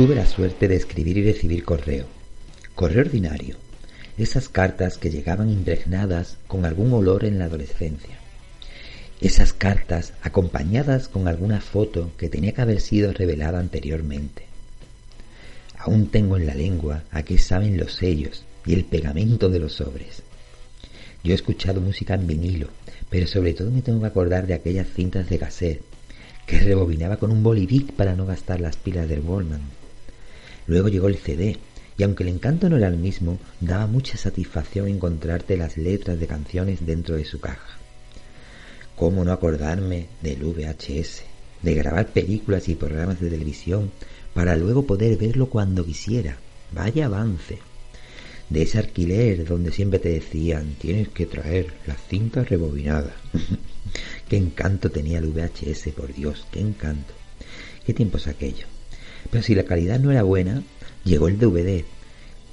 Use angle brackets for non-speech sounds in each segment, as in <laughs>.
Tuve la suerte de escribir y recibir correo. Correo ordinario. Esas cartas que llegaban impregnadas con algún olor en la adolescencia. Esas cartas acompañadas con alguna foto que tenía que haber sido revelada anteriormente. Aún tengo en la lengua a qué saben los sellos y el pegamento de los sobres. Yo he escuchado música en vinilo, pero sobre todo me tengo que acordar de aquellas cintas de cassette que rebobinaba con un bolivic para no gastar las pilas del Wallman Luego llegó el CD, y aunque el encanto no era el mismo, daba mucha satisfacción encontrarte las letras de canciones dentro de su caja. ¿Cómo no acordarme del VHS, de grabar películas y programas de televisión para luego poder verlo cuando quisiera? Vaya avance. De ese alquiler donde siempre te decían tienes que traer las cintas rebobinadas. <laughs> qué encanto tenía el VHS, por Dios, qué encanto. ¿Qué tiempos aquello? Pero si la calidad no era buena, llegó el DVD.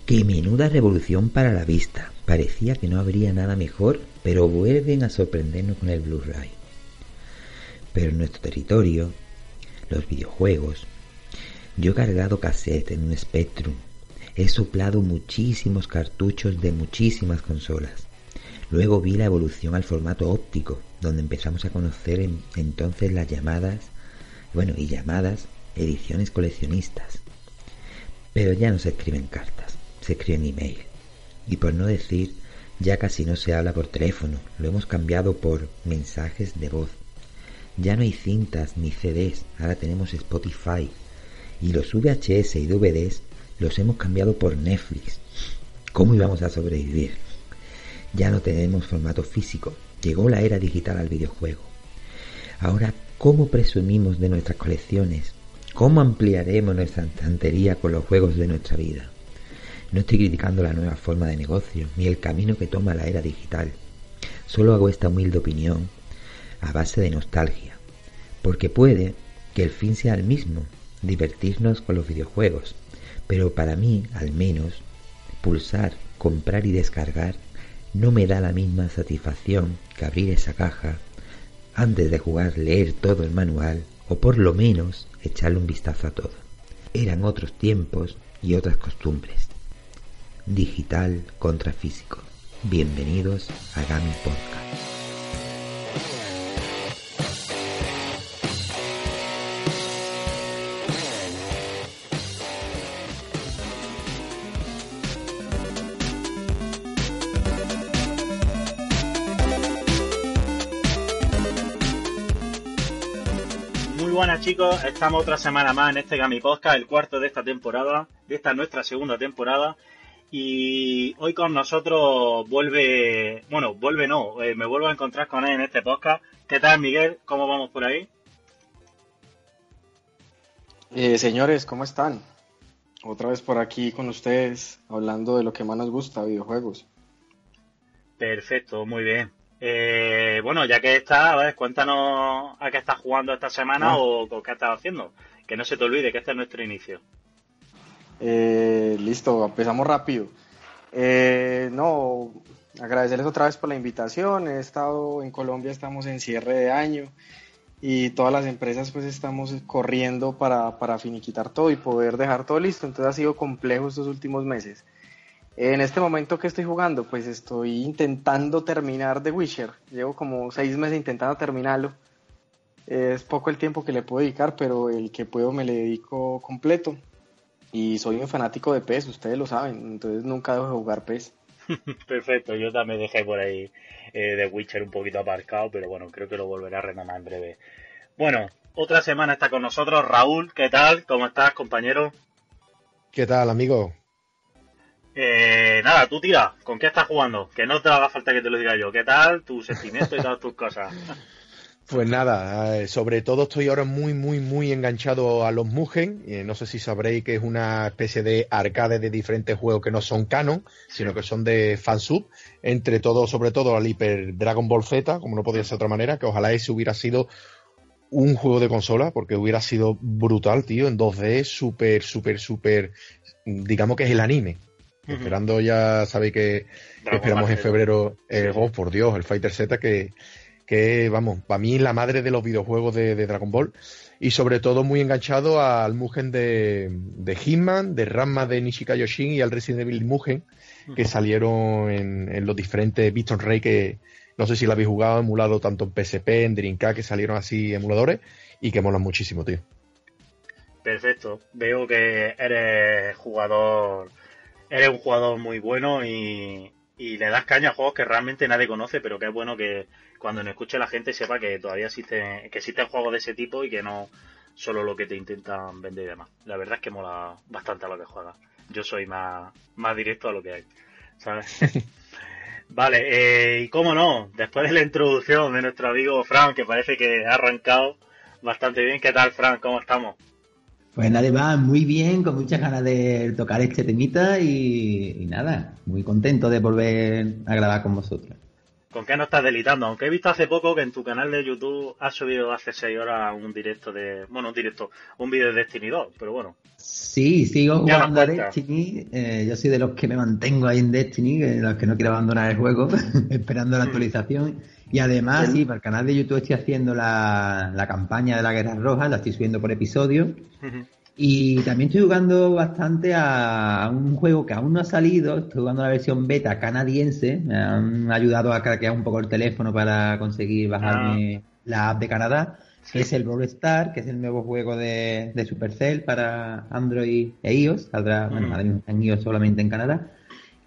¡Qué menuda revolución para la vista! Parecía que no habría nada mejor, pero vuelven a sorprendernos con el Blu-ray. Pero en nuestro territorio, los videojuegos, yo he cargado cassette en un Spectrum, he soplado muchísimos cartuchos de muchísimas consolas. Luego vi la evolución al formato óptico, donde empezamos a conocer entonces las llamadas, bueno, y llamadas ediciones coleccionistas. Pero ya no se escriben cartas, se escriben email. Y por no decir, ya casi no se habla por teléfono, lo hemos cambiado por mensajes de voz. Ya no hay cintas ni CDs, ahora tenemos Spotify. Y los VHS y DVDs los hemos cambiado por Netflix. ¿Cómo íbamos a sobrevivir? Ya no tenemos formato físico, llegó la era digital al videojuego. Ahora, ¿cómo presumimos de nuestras colecciones ¿Cómo ampliaremos nuestra estantería con los juegos de nuestra vida? No estoy criticando la nueva forma de negocio ni el camino que toma la era digital. Solo hago esta humilde opinión a base de nostalgia, porque puede que el fin sea el mismo, divertirnos con los videojuegos, pero para mí, al menos, pulsar, comprar y descargar no me da la misma satisfacción que abrir esa caja, antes de jugar leer todo el manual o por lo menos echarle un vistazo a todo. Eran otros tiempos y otras costumbres. Digital contra físico. Bienvenidos a Gami Podcast. Chicos, estamos otra semana más en este Gami Podcast, el cuarto de esta temporada, de esta nuestra segunda temporada. Y hoy con nosotros vuelve, bueno, vuelve no, eh, me vuelvo a encontrar con él en este podcast. ¿Qué tal Miguel? ¿Cómo vamos por ahí? Eh, señores, ¿cómo están? Otra vez por aquí con ustedes, hablando de lo que más nos gusta, videojuegos. Perfecto, muy bien. Eh, bueno, ya que está, a ver, cuéntanos a qué estás jugando esta semana ah. o, qué estás haciendo. Que no se te olvide que este es nuestro inicio. Eh, listo, empezamos rápido. Eh, no, agradecerles otra vez por la invitación. He estado en Colombia, estamos en cierre de año y todas las empresas pues estamos corriendo para, para finiquitar todo y poder dejar todo listo. Entonces ha sido complejo estos últimos meses. En este momento que estoy jugando, pues estoy intentando terminar The Witcher. Llevo como seis meses intentando terminarlo. Es poco el tiempo que le puedo dedicar, pero el que puedo me le dedico completo. Y soy un fanático de PES, ustedes lo saben, entonces nunca dejo de jugar PES. <laughs> Perfecto, yo también dejé por ahí eh, The Witcher un poquito aparcado, pero bueno, creo que lo volveré a retomar en breve. Bueno, otra semana está con nosotros Raúl, ¿qué tal? ¿Cómo estás, compañero? ¿Qué tal, amigo? Eh, nada, tú tira, ¿con qué estás jugando? Que no te haga falta que te lo diga yo. ¿Qué tal tus sentimientos y todas tus cosas? <laughs> Pues nada, eh, sobre todo estoy ahora muy, muy, muy enganchado a los Mugen. no sé si sabréis que es una especie de arcade de diferentes juegos que no son canon, sino que son de fansub. Entre todo, sobre todo al Hyper Dragon Ball Z, como no podía ser de otra manera, que ojalá ese hubiera sido un juego de consola, porque hubiera sido brutal, tío, en 2D, súper, súper, súper, digamos que es el anime. Esperando ya, sabéis que, esperamos en febrero, eh, oh, por Dios, el Fighter Z que que vamos, para mí la madre de los videojuegos de, Dragon Ball. Y sobre todo muy enganchado al Mugen de, de Hitman, de Ranma de Nishika Yoshin y al Resident Evil Mugen que salieron en, los diferentes Beaton Ray que no sé si lo habéis jugado, emulado tanto en PSP, en Dreamcast, que salieron así emuladores y que molan muchísimo, tío. Perfecto. Veo que eres jugador, eres un jugador muy bueno y, y le das caña a juegos que realmente nadie conoce, pero que es bueno que cuando me escuche la gente sepa que todavía existen, que existen juegos de ese tipo y que no solo lo que te intentan vender y demás. La verdad es que mola bastante a lo que juegas. Yo soy más, más directo a lo que hay, ¿sabes? <laughs> vale, eh, y cómo no, después de la introducción de nuestro amigo Frank, que parece que ha arrancado bastante bien. ¿Qué tal, Frank? ¿Cómo estamos? Pues nada más, muy bien, con muchas ganas de tocar este temita y, nada, muy contento de volver a grabar con vosotros. ¿Con qué no estás delitando? Aunque he visto hace poco que en tu canal de YouTube has subido hace 6 horas un directo de. Bueno, un directo, un vídeo de Destiny 2, pero bueno. Sí, sigo jugando a Destiny. Eh, yo soy de los que me mantengo ahí en Destiny, de los que no quiero abandonar el juego, <laughs> esperando la mm. Y además, sí, para el canal de YouTube estoy haciendo la, la campaña de la Guerra Roja, la estoy subiendo por episodio. Y también estoy jugando bastante a, un juego que aún no ha salido, estoy jugando la versión beta canadiense, me han ayudado a craquear un poco el teléfono para conseguir bajarme ah. la app de Canadá, que es el Brawl Star, que es el nuevo juego de, de Supercell para Android e iOS, saldrá, bueno, mm. en iOS solamente en Canadá.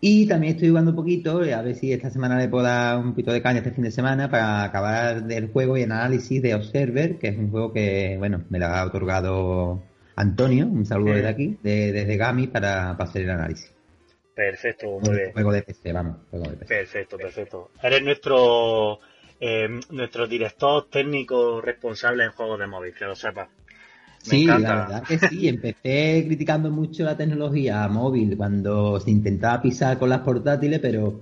Y también estoy jugando un poquito, eh, a ver si esta semana le puedo dar un poquito de caña este fin de semana para acabar del juego y el análisis de Observer, que es un juego que, bueno, me lo ha otorgado Antonio, un saludo desde aquí, desde Gami para, hacer el análisis. Perfecto, muy bien. Juego de PC, vamos, juego de PC. Perfecto, perfecto. Eres nuestro, eh, nuestro director técnico responsable en juegos de móvil, que lo sepas sí, la verdad que sí. Empecé criticando mucho la tecnología móvil cuando se intentaba pisar con las portátiles, pero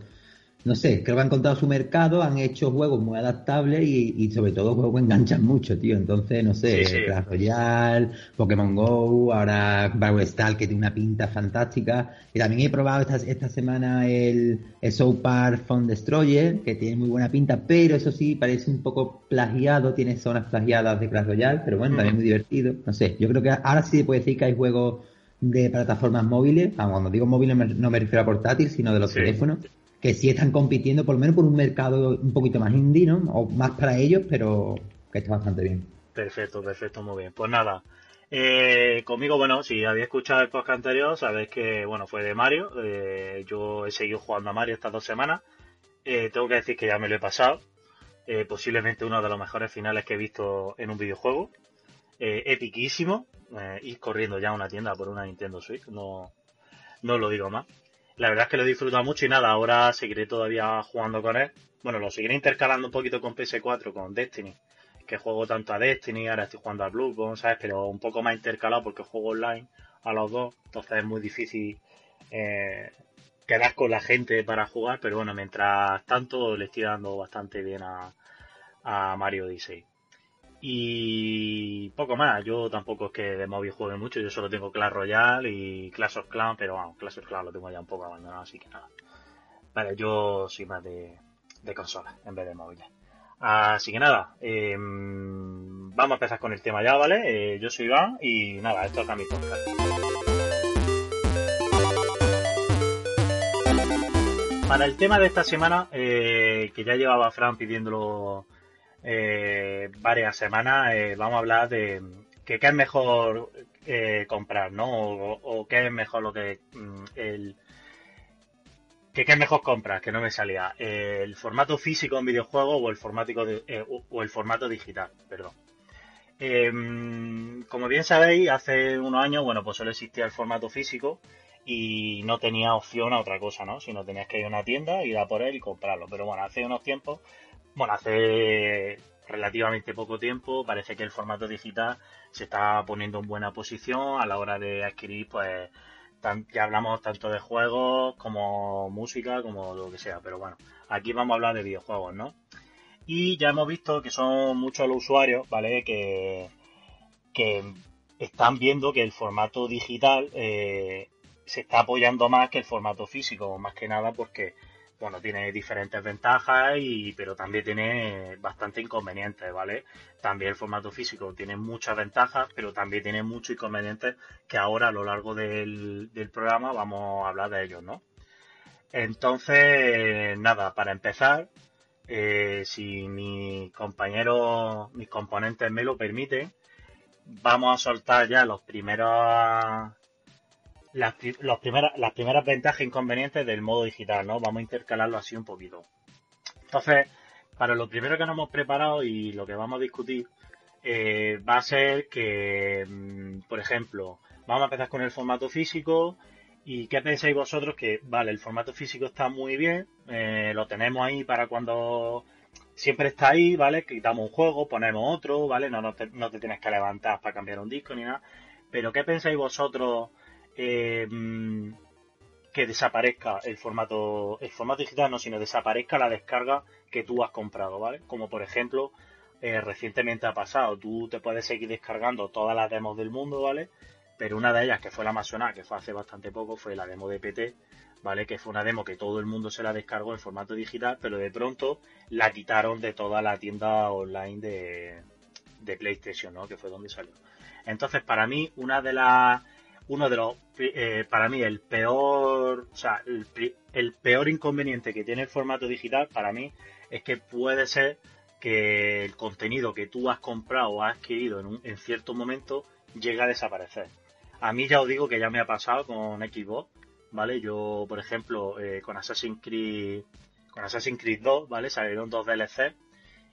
no sé, creo que han encontrado su mercado, han hecho juegos muy adaptables y, sobre todo juegos que enganchan mucho, tío. Entonces, no sé, Clash Royale, Pokémon Go, ahora Brawl Stars que tiene una pinta fantástica. Y también he probado esta, esta semana el, el South Park Phone Destroyer, que tiene muy buena pinta, pero eso sí, parece un poco plagiado, tiene zonas plagiadas de Clash Royale, pero bueno, también muy divertido. No sé, yo creo que ahora sí se puede decir que hay juegos de plataformas móviles, cuando digo móviles no me refiero a portátil, sino de los teléfonos, que sí están compitiendo por lo menos por un mercado un poquito más indie, ¿no? O más para ellos, pero que está bastante bien. Perfecto, perfecto, muy bien. Pues nada, eh, conmigo, bueno, si habéis escuchado el podcast anterior, sabéis que, bueno, fue de Mario. Eh, yo he seguido jugando a Mario estas dos semanas. Eh, tengo que decir que ya me lo he pasado. posiblemente uno de los mejores finales que he visto en un videojuego. epiquísimo. ir corriendo ya a una tienda por una Nintendo Switch. No, no lo digo más. La verdad es que lo he disfrutado mucho y nada, ahora seguiré todavía jugando con él. Bueno, lo seguiré intercalando un poquito con PS4, con Destiny, que juego tanto a Destiny, ahora estoy jugando a Bloodborne, ¿sabes? Pero un poco más intercalado porque juego online a los dos, entonces es muy difícil eh, quedar con la gente para jugar, pero bueno, mientras tanto le estoy dando bastante bien a, a Mario Odyssey. Y poco más, yo tampoco es que de móvil juegue mucho, yo solo tengo Clash Royale y Clash of Clans, pero vamos, Clash of Clans lo tengo ya un poco abandonado, así que nada. Vale, yo soy más de, de consola en vez de móviles. Así que nada, em, vamos a empezar con el tema ya, ¿vale? Eh, yo soy Iván y nada, esto es mi podcast. Para el tema de esta semana, eh, que ya llevaba Fran pidiéndolo eh, varias semanas eh, vamos a hablar de que qué es mejor eh, comprar, ¿no? O, qué es mejor lo que mm, el que qué es mejor comprar, que no me salía, el formato físico en videojuego o el formato o el formato digital, perdón. como bien sabéis, hace unos años, bueno, pues solo existía el formato físico y no tenía opción a otra cosa, ¿no? Si no tenías que ir a una tienda, ir a por él y comprarlo. Pero bueno, hace unos tiempos, bueno, hace relativamente poco tiempo, parece que el formato digital se está poniendo en buena posición a la hora de adquirir, pues, ya hablamos tanto de juegos como música, como lo que sea. Pero bueno, aquí vamos a hablar de videojuegos, ¿no? Y ya hemos visto que son muchos los usuarios, ¿vale? Que, están viendo que el formato digital eh, se está apoyando más que el formato físico, más que nada porque bueno, tiene diferentes ventajas y pero también tiene bastante inconvenientes, ¿vale? También el formato físico tiene muchas ventajas, pero también tiene muchos inconvenientes que ahora a lo largo del, programa vamos a hablar de ellos, ¿no? Entonces, nada, para empezar, eh, si mi compañero, mis componentes me lo permiten, vamos a soltar ya los primeros las, primeras, las primeras ventajas e inconvenientes del modo digital, ¿no? Vamos a intercalarlo así un poquito. Entonces, para lo primero que nos hemos preparado y lo que vamos a discutir, eh, va a ser que, mm, por ejemplo, vamos a empezar con el formato físico. ¿Y qué pensáis vosotros? Que, vale, el formato físico está muy bien, eh, lo tenemos ahí para cuando siempre está ahí, ¿vale? Quitamos un juego, ponemos otro, ¿vale? No, no, no te tienes que levantar para cambiar un disco ni nada. Pero, ¿qué pensáis vosotros Em, que desaparezca el formato, el formato digital, no, sino desaparezca la descarga que tú has comprado, ¿vale? Como por ejemplo, eh, recientemente ha pasado, tú te puedes seguir descargando todas las demos del mundo, ¿vale? Pero una de ellas, que fue la más que fue hace bastante poco, fue la demo de PT, ¿vale? Que fue una demo que todo el mundo se la descargó en formato digital, pero de pronto la quitaron de toda la tienda online de, de PlayStation, ¿no? Que fue donde salió. Entonces, para mí, una de las uno de los, eh, para mí, el peor, o sea, el, peor inconveniente que tiene el formato digital, para mí, es que puede ser que el contenido que tú has comprado o has adquirido en, un, en cierto momento llegue a desaparecer. A mí ya os digo que ya me ha pasado con Xbox, ¿vale? Yo, por ejemplo, eh, con Assassin's Creed, con Assassin's Creed 2, ¿vale? Salieron dos DLC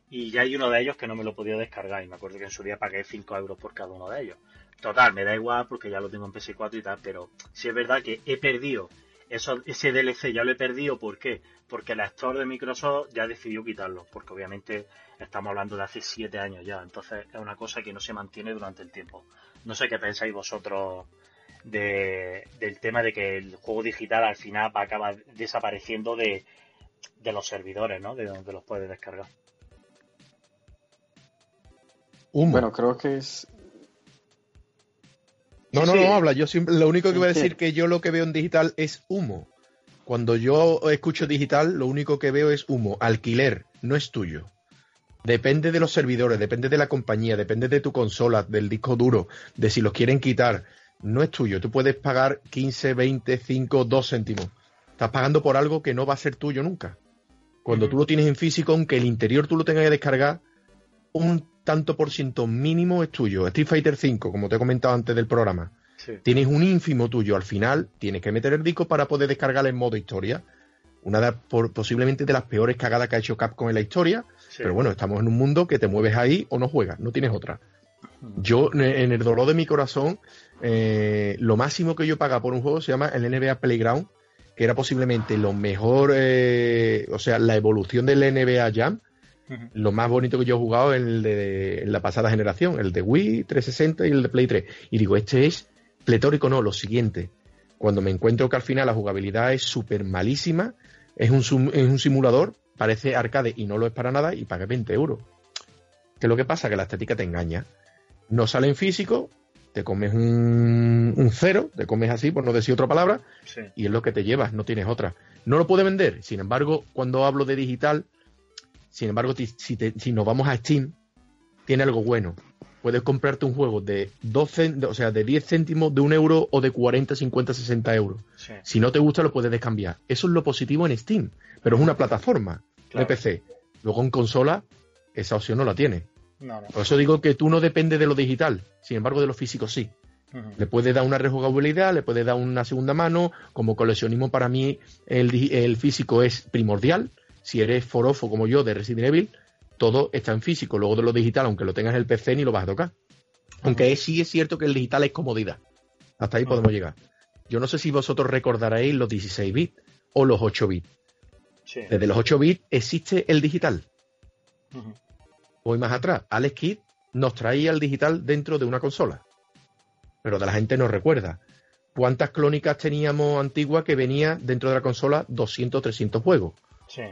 y ya hay uno de ellos que no me lo podido descargar y me acuerdo que en su día pagué 5 euros por cada uno de ellos. Total, me da igual porque ya lo tengo en PS4 y tal, pero sí es verdad que he perdido eso, ese DLC, ya lo he perdido, ¿por qué? Porque el actor de Microsoft ya decidió quitarlo, porque obviamente estamos hablando de hace 7 años ya, entonces es una cosa que no se mantiene durante el tiempo. No sé qué pensáis vosotros de, del tema de que el juego digital al final va a acabar desapareciendo de, de los servidores, ¿no? De donde los puedes descargar. Bueno, creo que es, no, no, no habla. Yo siempre, lo único que voy a decir que yo lo que veo en digital es humo. Cuando yo escucho digital, lo único que veo es humo. Alquiler, no es tuyo. Depende de los servidores, depende de la compañía, depende de tu consola, del disco duro, de si los quieren quitar. No es tuyo. Tú puedes pagar 15, 20, 5, 2 céntimos. Estás pagando por algo que no va a ser tuyo nunca. Cuando tú lo tienes en físico, aunque el interior tú lo tengas que descargar, un tanto por ciento mínimo es tuyo. Street Fighter 5, como te he comentado antes del programa, tienes un ínfimo tuyo. Al final tienes que meter el disco para poder descargar en modo historia. Una de, posiblemente de las peores cagadas que ha hecho Capcom en la historia. Pero bueno, estamos en un mundo que te mueves ahí o no juegas, no tienes otra. Yo, en el dolor de mi corazón, eh, lo máximo que yo paga por un juego se llama el NBA Playground, que era posiblemente lo mejor, eh, o sea, la evolución del NBA Jam, lo más bonito que yo he jugado es el de la pasada generación, el de Wii 360 y el de Play 3. Y digo, este es pletórico, no, lo siguiente. Cuando me encuentro que al final la jugabilidad es súper malísima, es un, es un simulador, parece arcade y no lo es para nada, y pagué 20 euros. ¿Qué es lo que pasa? Que la estética te engaña. No sale en físico, te comes un, cero, te comes así, por no decir otra palabra, y es lo que te llevas, no tienes otra. No lo puede vender, sin embargo, cuando hablo de digital, sin embargo, si, nos vamos a Steam, tiene algo bueno. Puedes comprarte un juego de 12, o sea, de 10 céntimos, de un euro o de 40, 50, 60 euros. Si no te gusta, lo puedes descambiar. Eso es lo positivo en Steam, pero es una plataforma de PC. Luego en consola, esa opción no la tiene. Por eso digo que tú no dependes de lo digital, sin embargo, de lo físico sí. Le puedes dar una rejugabilidad, le puedes dar una segunda mano. Como coleccionismo, para mí, el físico es primordial si eres forofo como yo de Resident Evil, todo está en físico. Luego de lo digital, aunque lo tengas en el PC, ni lo vas a tocar. Aunque sí es cierto que el digital es comodidad. Hasta ahí podemos llegar. Yo no sé si vosotros recordaréis los 16 bits o los 8 bits. Desde los 8 bits existe el digital. Voy más atrás. Alex Kidd nos traía el digital dentro de una consola. Pero de la gente no recuerda. ¿Cuántas clónicas teníamos antiguas que venía dentro de la consola 200 300 juegos? Sí,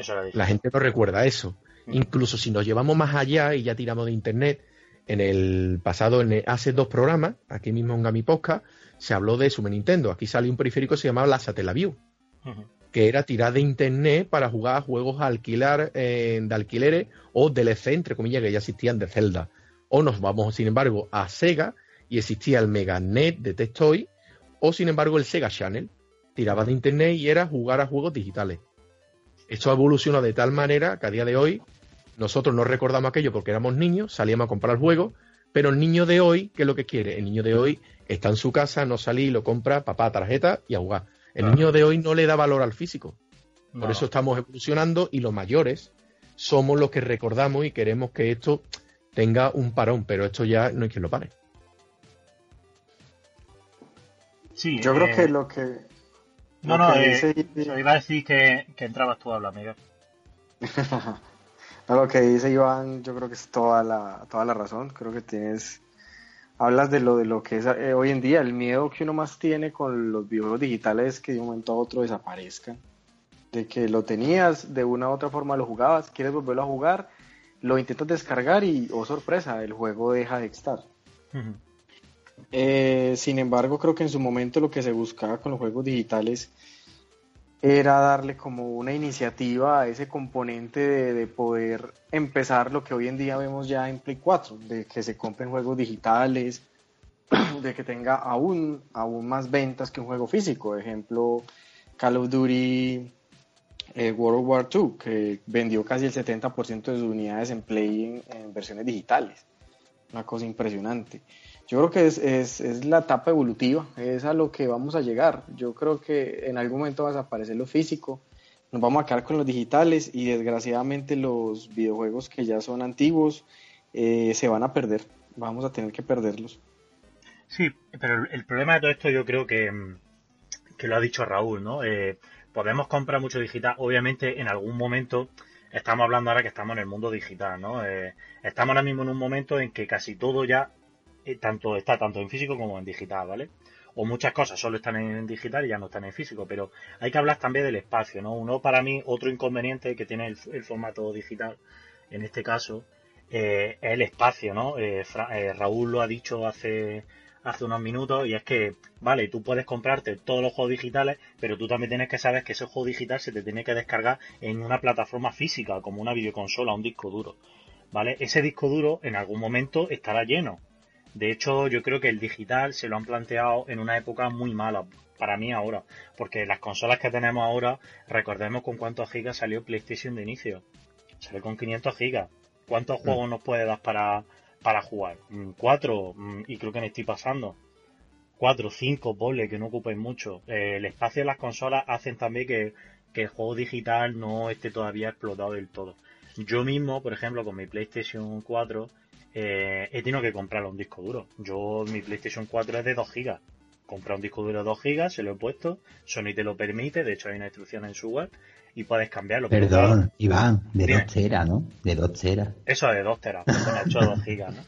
eso La gente no recuerda eso. Incluso si nos llevamos más allá y ya tiramos de internet, en el pasado, en hace dos programas, aquí mismo en Gami Podcast, se habló de Super Nintendo. Aquí salió un periférico que se llamaba la Satellaview, que era tirar de internet para jugar a juegos a alquilar, eh, de alquileres o DLC, entre comillas, que ya existían de Zelda. O nos vamos, sin embargo, a Sega y existía el Meganet de Testoy, o sin embargo el Sega Channel. Tiraba de internet y era jugar a juegos digitales. Esto ha evolucionado de tal manera que a día de hoy nosotros no recordamos aquello porque éramos niños, salíamos a comprar juegos, pero el niño de hoy, ¿qué es lo que quiere? El niño de hoy está en su casa, no salí, lo compra, papá, tarjeta y a jugar. El niño de hoy no le da valor al físico. Por eso estamos evolucionando y los mayores somos los que recordamos y queremos que esto tenga un parón, pero esto ya no hay quien lo pare. Sí, yo creo que eh, lo que. No, no, eh, iba a decir que, que entrabas tú a hablar, Miguel. <laughs> lo que dice Iván, yo creo que es toda la, toda la razón. Creo que tienes. Hablas de lo, de lo que es eh, hoy en día, el miedo que uno más tiene con los videojuegos digitales es que de un momento a otro desaparezcan. De que lo tenías, de una u otra forma lo jugabas, quieres volverlo a jugar, lo intentas descargar y, oh sorpresa, el juego deja de estar. Eh, sin embargo, creo que en su momento lo que se buscaba con los juegos digitales era darle como una iniciativa a ese componente de, poder empezar lo que hoy en día vemos ya en Play 4, de que se compren juegos digitales, <clears throat> de que tenga aún, aún más ventas que un juego físico. Ejemplo, Call of Duty eh, World War II, que vendió casi el 70% de sus unidades en Play en versiones digitales. Una cosa impresionante. Yo creo que es, es, es, la etapa evolutiva, es a lo que vamos a llegar. Yo creo que en algún momento va a desaparecer lo físico, nos vamos a quedar con los digitales y desgraciadamente los videojuegos que ya son antiguos eh, se van a perder, vamos a tener que perderlos. Sí, pero el problema de todo esto yo creo que, que lo ha dicho Raúl, ¿no? Eh, podemos comprar mucho digital, obviamente en algún momento estamos hablando ahora que estamos en el mundo digital, ¿no? Eh, estamos ahora mismo en un momento en que casi todo ya eh, tanto está tanto en físico como en digital, ¿vale? O muchas cosas solo están en digital y ya no están en físico, pero hay que hablar también del espacio, ¿no? Uno para mí, otro inconveniente que tiene el, formato digital, en este caso, eh, es el espacio, ¿no? Eh, Raúl lo ha dicho hace hace unos minutos y es que, vale, tú puedes comprarte todos los juegos digitales, pero tú también tienes que saber que ese juego digital se te tiene que descargar en una plataforma física, como una videoconsola, un disco duro, ¿vale? Ese disco duro en algún momento estará lleno, de hecho, yo creo que el digital se lo han planteado en una época muy mala para mí ahora, porque las consolas que tenemos ahora, recordemos con cuántos gigas salió PlayStation de inicio. Salió con 500 gigas. ¿Cuántos mm. juegos nos puede dar para, para jugar? Mm, cuatro, mm, y creo que me estoy pasando. Cuatro, cinco, ponle, que no ocupen mucho. Eh, el espacio de las consolas hacen también que, que el juego digital no esté todavía explotado del todo. Yo mismo, por ejemplo, con mi PlayStation 4, eh, he tenido que comprar un disco duro. Yo, mi PlayStation 4 es de 2 GB. Comprar un disco duro de 2 GB, se lo he puesto. Sony te lo permite, de hecho hay una instrucción en su web y puedes cambiarlo. Perdón, Iván, de 2 teras, ¿no? De 2 teras. Eso de 2 teras, pues me ha hecho 2 GB, ¿no?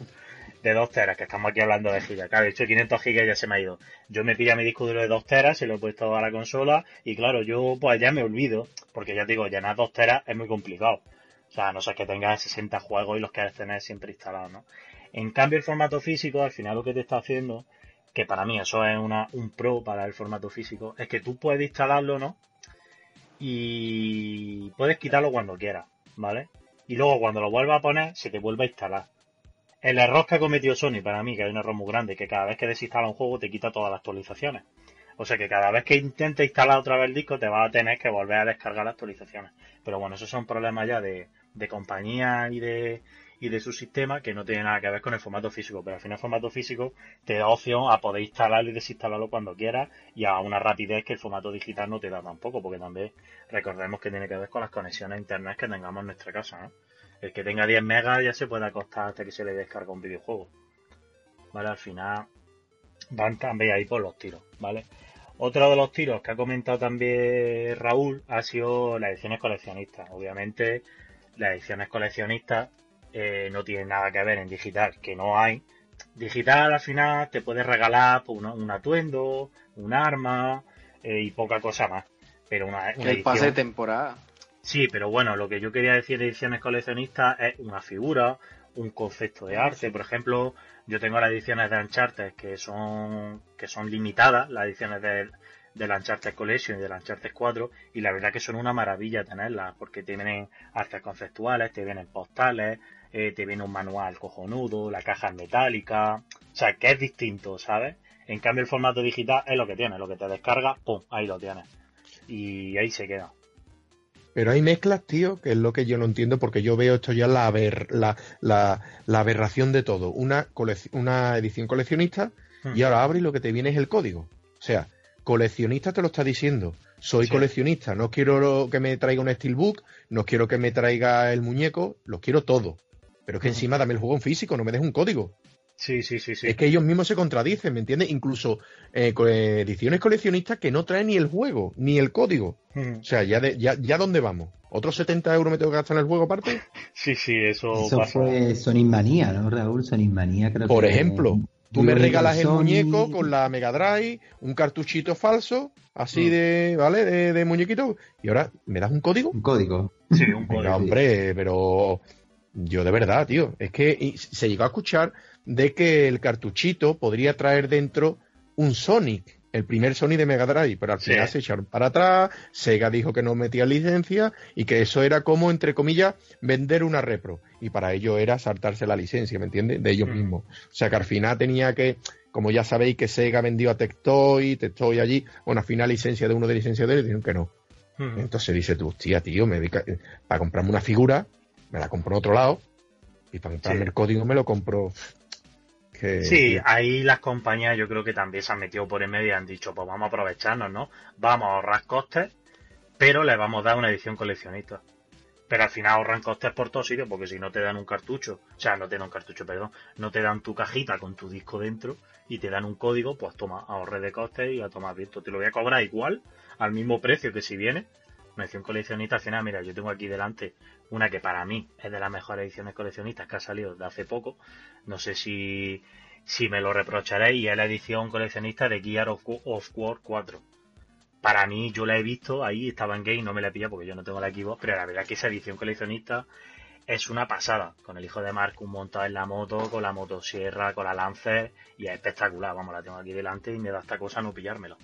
De 2 teras, que estamos aquí hablando de gigas. Claro, de hecho 500 gigas ya se me ha ido. Yo me pilla mi disco duro de 2 teras, se lo he puesto a la consola y claro, yo pues ya me olvido, porque ya te digo, llenar 2 teras es muy complicado. O sea, no sé que tengas 60 juegos y los quieres tener siempre instalados, ¿no? En cambio, el formato físico, al final lo que te está haciendo, que para mí eso es una, un pro para el formato físico, es que tú puedes instalarlo, ¿no? Y puedes quitarlo cuando quieras, ¿vale? Y luego cuando lo vuelvas a poner, se te vuelve a instalar. El error que ha cometido Sony, para mí, que hay un error muy grande, que cada vez que desinstala un juego te quita todas las actualizaciones. O sea que cada vez que intentes instalar otra vez el disco te vas a tener que volver a descargar las actualizaciones. Pero bueno, esos son problemas ya de, de compañía y de, y de su sistema que no tiene nada que ver con el formato físico, pero al final el formato físico te da opción a poder instalarlo y desinstalarlo cuando quieras y a una rapidez que el formato digital no te da tampoco, porque también recordemos que tiene que ver con las conexiones a internet que tengamos en nuestra casa, El que tenga 10 megas ya se puede acostar hasta que se le descarga un videojuego. ¿Vale? Al final van también ahí por los tiros, ¿vale? Otro de los tiros que ha comentado también Raúl ha sido las ediciones coleccionistas. Obviamente, las ediciones coleccionistas eh, no tienen nada que ver en digital, que no hay. Digital al final te puedes regalar pues, un, atuendo, un arma eh, y poca cosa más. Pero una, El pase de temporada. Sí, pero bueno, lo que yo quería decir de ediciones coleccionistas es una figura, un concepto de arte. Por ejemplo, yo tengo las ediciones de Uncharted que son, que son limitadas, las ediciones de, del Uncharted Collection y del Uncharted 4, y la verdad que son una maravilla tenerlas, porque te vienen artes conceptuales, te vienen postales, eh, te viene un manual cojonudo, la caja es metálica, o sea, que es distinto, ¿sabes? En cambio el formato digital es lo que tiene, lo que te descarga, ¡pum! Ahí lo tienes. Y ahí se queda. Pero hay mezclas, tío, que es lo que yo no entiendo porque yo veo esto ya la, la, la, aberración de todo. Una, una edición coleccionista y hmm. ahora abre y lo que te viene es el código. O sea, coleccionista te lo está diciendo. Soy coleccionista, no quiero que me traiga un steelbook, no quiero que me traiga el muñeco, los quiero todo. Pero es que encima dame el juego en físico, no me des un código. Sí, sí, sí, sí. Es que ellos mismos se contradicen, ¿me entiendes? Incluso eh, ediciones coleccionistas que no traen ni el juego, ni el código. Hmm. O sea, ya, de, ya, ya dónde vamos. ¿Otros 70 euros me tengo que gastar en el juego aparte? <laughs> sí, sí, eso, eso fue Sonic Manía, ¿no, Raúl? Sonic Manía creo Por ejemplo, tú me regalas el muñeco con la Mega Drive, un cartuchito falso, así hmm. de, ¿vale? De, muñequito, y ahora me das un código. Un código. Sí, un código. hombre, pero yo de verdad, tío, es que se llegó a escuchar de que el cartuchito podría traer dentro un Sonic, el primer Sonic de Mega Drive, pero al final se echaron para atrás, Sega dijo que no metía licencia y que eso era como, entre comillas, vender una repro. Y para ello era saltarse la licencia, ¿me entiendes? De ellos mm. mismos. O sea que al final tenía que, como ya sabéis que Sega vendió a Tectoy, Tectoy allí, bueno, al final licencia de uno de licencia de él, dijeron que no. Mm. Entonces dice tú, hostia, tío, me para comprarme una figura, me la compro en otro lado, y para comprarme el código me lo compro Sí, ahí las compañías yo creo que también se han metido por en medio y han dicho, pues vamos a aprovecharnos, ¿no? Vamos a ahorrar costes, pero le vamos a dar una edición coleccionista. Pero al final ahorran costes por todos sitios, porque si no te dan un cartucho, o sea, no te dan un cartucho, perdón, no te dan tu cajita con tu disco dentro y te dan un código, pues toma, ahorre de costes y a tomar visto. Te lo voy a cobrar igual, al mismo precio que si viene. Una edición coleccionista, al final, mira, yo tengo aquí delante una que para mí es de las mejores ediciones coleccionistas que ha salido de hace poco. No sé si, si me lo reprocharéis, y es la edición coleccionista de Gear of, War 4. Para mí, yo la he visto, ahí estaba en game, no me la pilla porque yo no tengo la Xbox, pero la verdad que esa edición coleccionista es una pasada. Con el hijo de Marcus montado en la moto, con la motosierra, con la Lancer, y es espectacular. Vamos, la tengo aquí delante y me da esta cosa no pillármelo.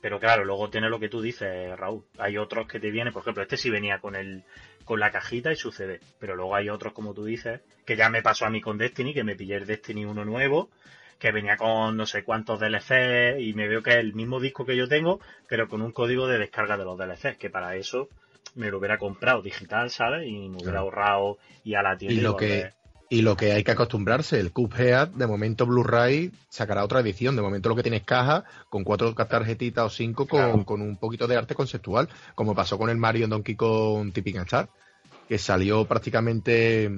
Pero claro, luego tiene lo que tú dices, Raúl. Hay otros que te vienen, por ejemplo, este sí venía con el con la cajita y su CD. Pero luego hay otros, como tú dices, que ya me pasó a mí con Destiny, que me pillé el Destiny uno nuevo, que venía con no sé cuántos DLC y me veo que es el mismo disco que yo tengo, pero con un código de descarga de los DLCs, que para eso me lo hubiera comprado digital, ¿sabes? Y me hubiera ahorrado y a la tienda. Y lo que y lo que hay que acostumbrarse, el Cuphead, de momento Blu-ray sacará otra edición. De momento lo que tienes caja con cuatro tarjetitas o cinco con, un poquito de arte conceptual, como pasó con el Mario Donkey Kong Tipping Star, que salió prácticamente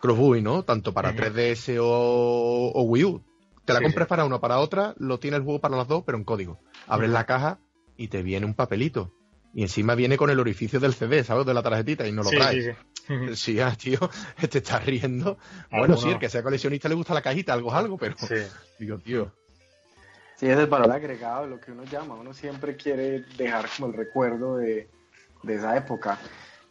crossbuy, ¿no? Tanto para 3DS o, Wii U. Te la compras para una para otra, lo tiene el juego para las dos, pero en código. Abres la caja y te viene un papelito. Y encima viene con el orificio del CD, ¿sabes? De la tarjetita y no lo trae. Sí, ah, tío, <laughs> te estás riendo. Bueno, sí, el que sea coleccionista le gusta la cajita, algo es algo, pero <laughs> digo, tío. Sí, es el valor agregado, lo que uno llama. Uno siempre quiere dejar como el recuerdo de, esa época.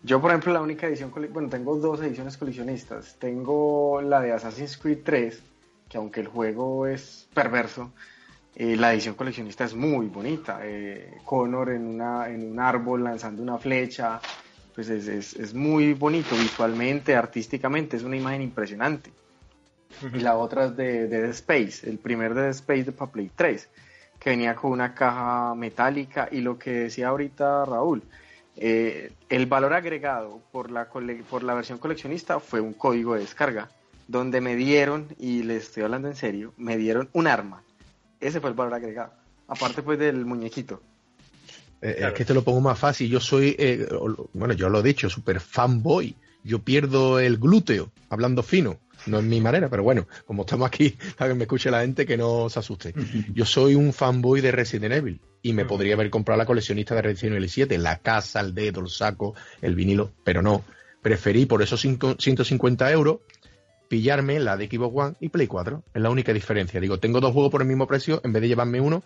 Yo, por ejemplo, la única edición, bueno, tengo dos ediciones coleccionistas. Tengo la de Assassin's Creed 3, que aunque el juego es perverso, eh, la edición coleccionista es muy bonita. Eh, Connor en, una, en un árbol lanzando una flecha, pues es, es, muy bonito visualmente, artísticamente, es una imagen impresionante. Y la otra es de, Dead Space, el primer Dead Space de Play 3, que venía con una caja metálica y lo que decía ahorita Raúl, eh, el valor agregado por la, por la versión coleccionista fue un código de descarga, donde me dieron, y les estoy hablando en serio, me dieron un arma. Ese fue el valor agregado. Aparte pues del muñequito. Eh, es que te lo pongo más fácil. Yo soy, eh, bueno, yo lo he dicho, super fanboy. Yo pierdo el glúteo, hablando fino. no es mi manera, pero bueno, como estamos aquí, <laughs> para que me escuche la gente, que no se asuste. <laughs> Yo soy un fanboy de Resident Evil y me podría haber comprado la coleccionista de Resident Evil 7, la casa, el dedo, el saco, el vinilo, pero no. Preferí por esos 150 euros pillarme la de Xbox One y Play 4. Es la única diferencia. Digo, tengo dos juegos por el mismo precio en vez de llevarme uno,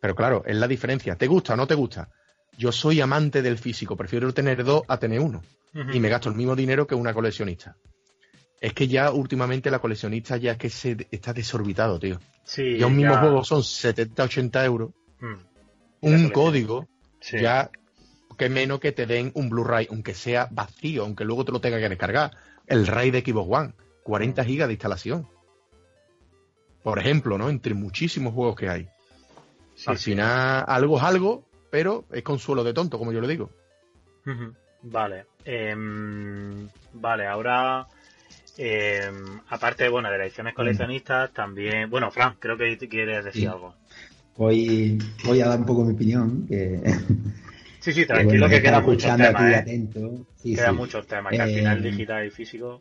pero claro, es la diferencia. ¿Te gusta o no te gusta? Yo soy amante del físico, prefiero tener dos a tener uno. Y me gasto el mismo dinero que una coleccionista. Es que ya últimamente la coleccionista ya es que se está desorbitado, tío. Sí, ya un mismo juego son 70, 80 euros. Mm. Un código, ya que menos que te den un Blu-ray, aunque sea vacío, aunque luego te lo tenga que descargar. El RAI de Xbox One, 40 gigas de instalación. Por ejemplo, ¿no? Entre muchísimos juegos que hay. Al final, algo es algo, pero es consuelo de tonto, como yo le digo. Vale. Em, vale, ahora em, aparte bueno de las ediciones coleccionistas también bueno Fran creo que quieres decir algo voy voy a dar un poco mi opinión que <laughs> sí sí <laughs> tranquilo que, queda muchos temas ¿eh? atento. quedan muchos temas que al final em, digital y físico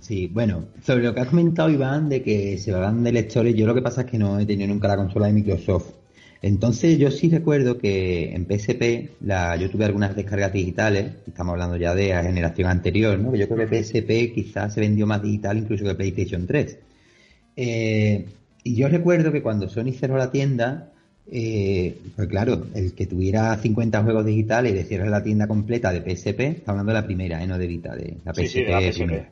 Sí, bueno, sobre lo que has comentado, Iván, de que se van de lectores, yo lo que pasa es que no he tenido nunca la consola de Microsoft. Entonces yo sí recuerdo que en PSP la, yo tuve algunas descargas digitales, estamos hablando ya de la generación anterior, ¿no? yo creo que PSP quizás se vendió más digital incluso que PlayStation 3. Eh, y yo recuerdo que cuando Sony cerró la tienda, eh, pues claro, el que tuviera 50 juegos digitales y de la tienda completa de PSP, está hablando de la primera, ¿eh? no de Vita, de la PSP,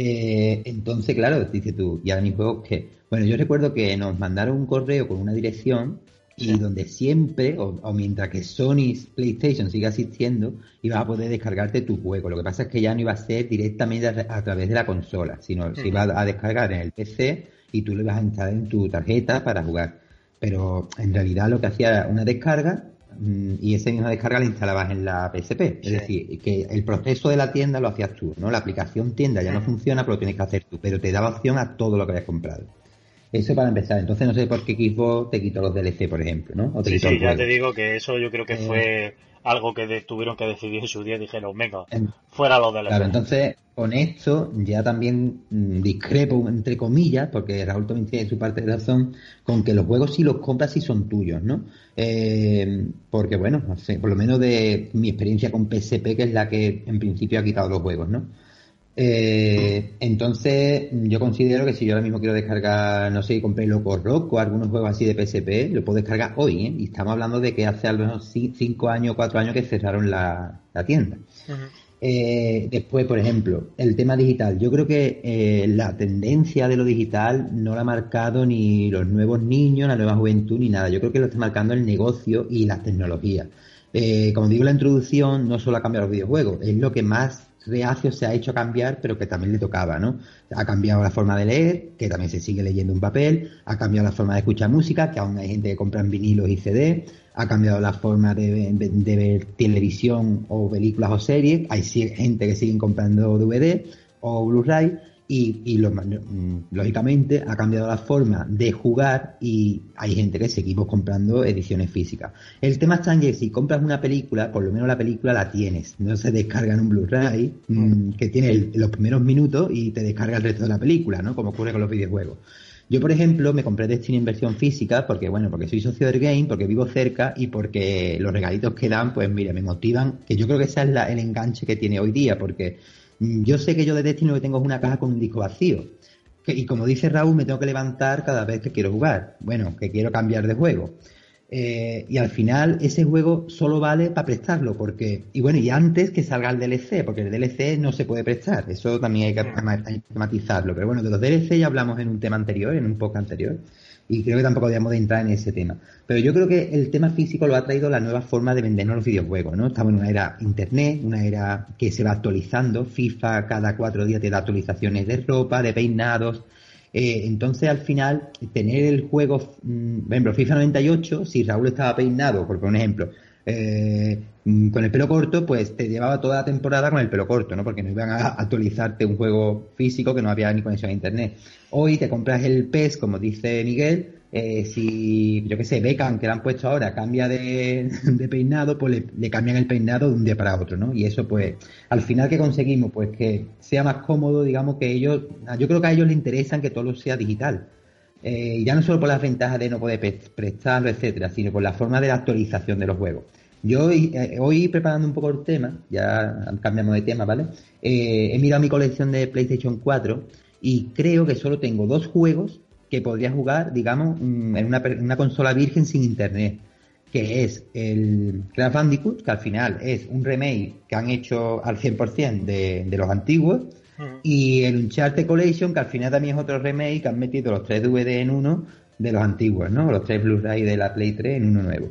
eh, entonces, claro, dice tú, ya mis juegos que... Bueno, yo recuerdo que nos mandaron un correo con una dirección y donde siempre, o, mientras que Sony PlayStation siga existiendo, ibas a poder descargarte tu juego. Lo que pasa es que ya no iba a ser directamente a, través de la consola, sino se iba a descargar en el PC y tú lo ibas a instalar en tu tarjeta para jugar. Pero en realidad lo que hacía era una descarga mm, y esa misma descarga la instalabas en la PSP. Es decir, que el proceso de la tienda lo hacías tú, ¿no? La aplicación tienda ya no funciona, pero lo tienes que hacer tú, pero te daba opción a todo lo que habías comprado. Eso para empezar. Entonces no sé por qué Xbox te quitó los DLC, por ejemplo, ¿no? sí, sí, ya te digo que eso yo creo que eh, fue algo que tuvieron que decidir en su día. Dijeron, venga, fuera los DLC. Claro, entonces con esto ya también mm, discrepo, entre comillas, porque Raúl también tiene su parte de razón, con que los juegos si los compras sí son tuyos, ¿no? Eh, porque bueno, no sé, por lo menos de mi experiencia con PSP, que es la que en principio ha quitado los juegos, ¿no? Eh, entonces, yo considero que si yo ahora mismo quiero descargar, no sé, compré Loco Rock o algunos juegos así de PSP, lo puedo descargar hoy, ¿eh? Y estamos hablando de que hace al menos 5 años o 4 años que cerraron la, tienda. Eh, después, por ejemplo, el tema digital. Yo creo que eh, la tendencia de lo digital no la ha marcado ni los nuevos niños, la nueva juventud, ni nada. Yo creo que lo está marcando el negocio y las tecnologías. como digo la introducción, no solo ha cambiado los videojuegos, es lo que más reacio se ha hecho cambiar, pero que también le tocaba, ¿no? Ha cambiado la forma de leer, que también se sigue leyendo en papel, ha cambiado la forma de escuchar música, que aún hay gente que compra en vinilos y CD, ha cambiado la forma de, ver televisión o películas o series, hay gente que sigue comprando DVD o Blu-ray, y, mm, lógicamente ha cambiado la forma de jugar y hay gente que seguimos comprando ediciones físicas. El tema está en que si compras una película, por lo menos la película la tienes, no se descarga en un Blu-ray mm, mm. que tiene los primeros minutos y te descarga el resto de la película, ¿no? Como ocurre con los videojuegos. Yo, por ejemplo, me compré Destiny en versión física porque, bueno, porque soy socio del game, porque vivo cerca y porque los regalitos que dan, pues mira, me motivan, que yo creo que ese es el enganche que tiene hoy día, porque yo sé que yo de Destiny lo que tengo es una caja con un disco vacío. y como dice Raúl, me tengo que levantar cada vez que quiero jugar. Bueno, que quiero cambiar de juego. Eh, y al final ese juego solo vale para prestarlo, porque, y bueno, y antes que salga el DLC, porque el DLC no se puede prestar, eso también hay que, hay que matizarlo, pero bueno, de los DLC ya hablamos en un tema anterior, en un poco anterior y creo que tampoco debíamos de entrar en ese tema. Pero yo creo que el tema físico lo ha traído la nueva forma de vendernos los videojuegos, ¿no? Estamos en una era internet, una era que se va actualizando, FIFA cada cuatro días te da actualizaciones de ropa, de peinados, eh, entonces al final tener el juego, mm, por ejemplo, FIFA 98, si Raúl estaba peinado, por ejemplo, eh, con el pelo corto, pues te llevaba toda la temporada con el pelo corto, ¿no? Porque no iban a actualizarte un juego físico que no había ni conexión a internet. Hoy te compras el PES, como dice Miguel, eh, si, yo qué sé, Beckham, que le han puesto ahora, cambia de, <laughs> peinado, pues le, cambian el peinado de un día para otro, ¿no? Y eso, pues, al final, ¿qué conseguimos? Pues que sea más cómodo, digamos, que ellos, yo creo que a ellos les interesan que todo sea digital. Eh, ya no solo por las ventajas de no poder prestarlo, etcétera, sino por la forma de la actualización de los juegos. Yo hoy, eh, preparando un poco el tema, ya cambiamos de tema, ¿vale? he mirado mi colección de PlayStation 4 y creo que solo tengo dos juegos que podría jugar, digamos, mm, en una, consola virgen sin internet, que es el Crash Bandicoot, que al final es un remake que han hecho al 100% de, de los antiguos, y el Uncharted Collection, que al final también es otro remake, que han metido los tres DVD en uno de los antiguos, ¿no? Los tres Blu-ray de la Play 3 en uno nuevo.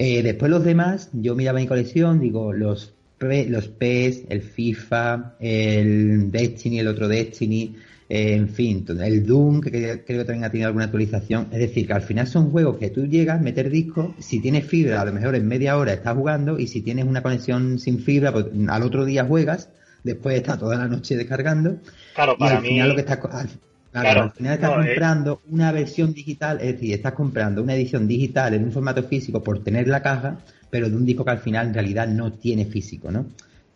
Eh, después los demás, yo miraba mi colección, digo, los, los PES, el FIFA, el Destiny, el otro Destiny, en fin, el Doom, que creo que también ha tenido alguna actualización. Es decir, que al final son juegos que tú llegas, meter disco, si tienes fibra, a lo mejor en media hora estás jugando, y si tienes una conexión sin fibra, pues al otro día juegas, después estás toda la noche descargando. Claro, para y al final lo que estás. al final estás eh. comprando una versión digital, es decir, estás comprando una edición digital en un formato físico por tener la caja, pero de un disco que al final en realidad no tiene físico, ¿no?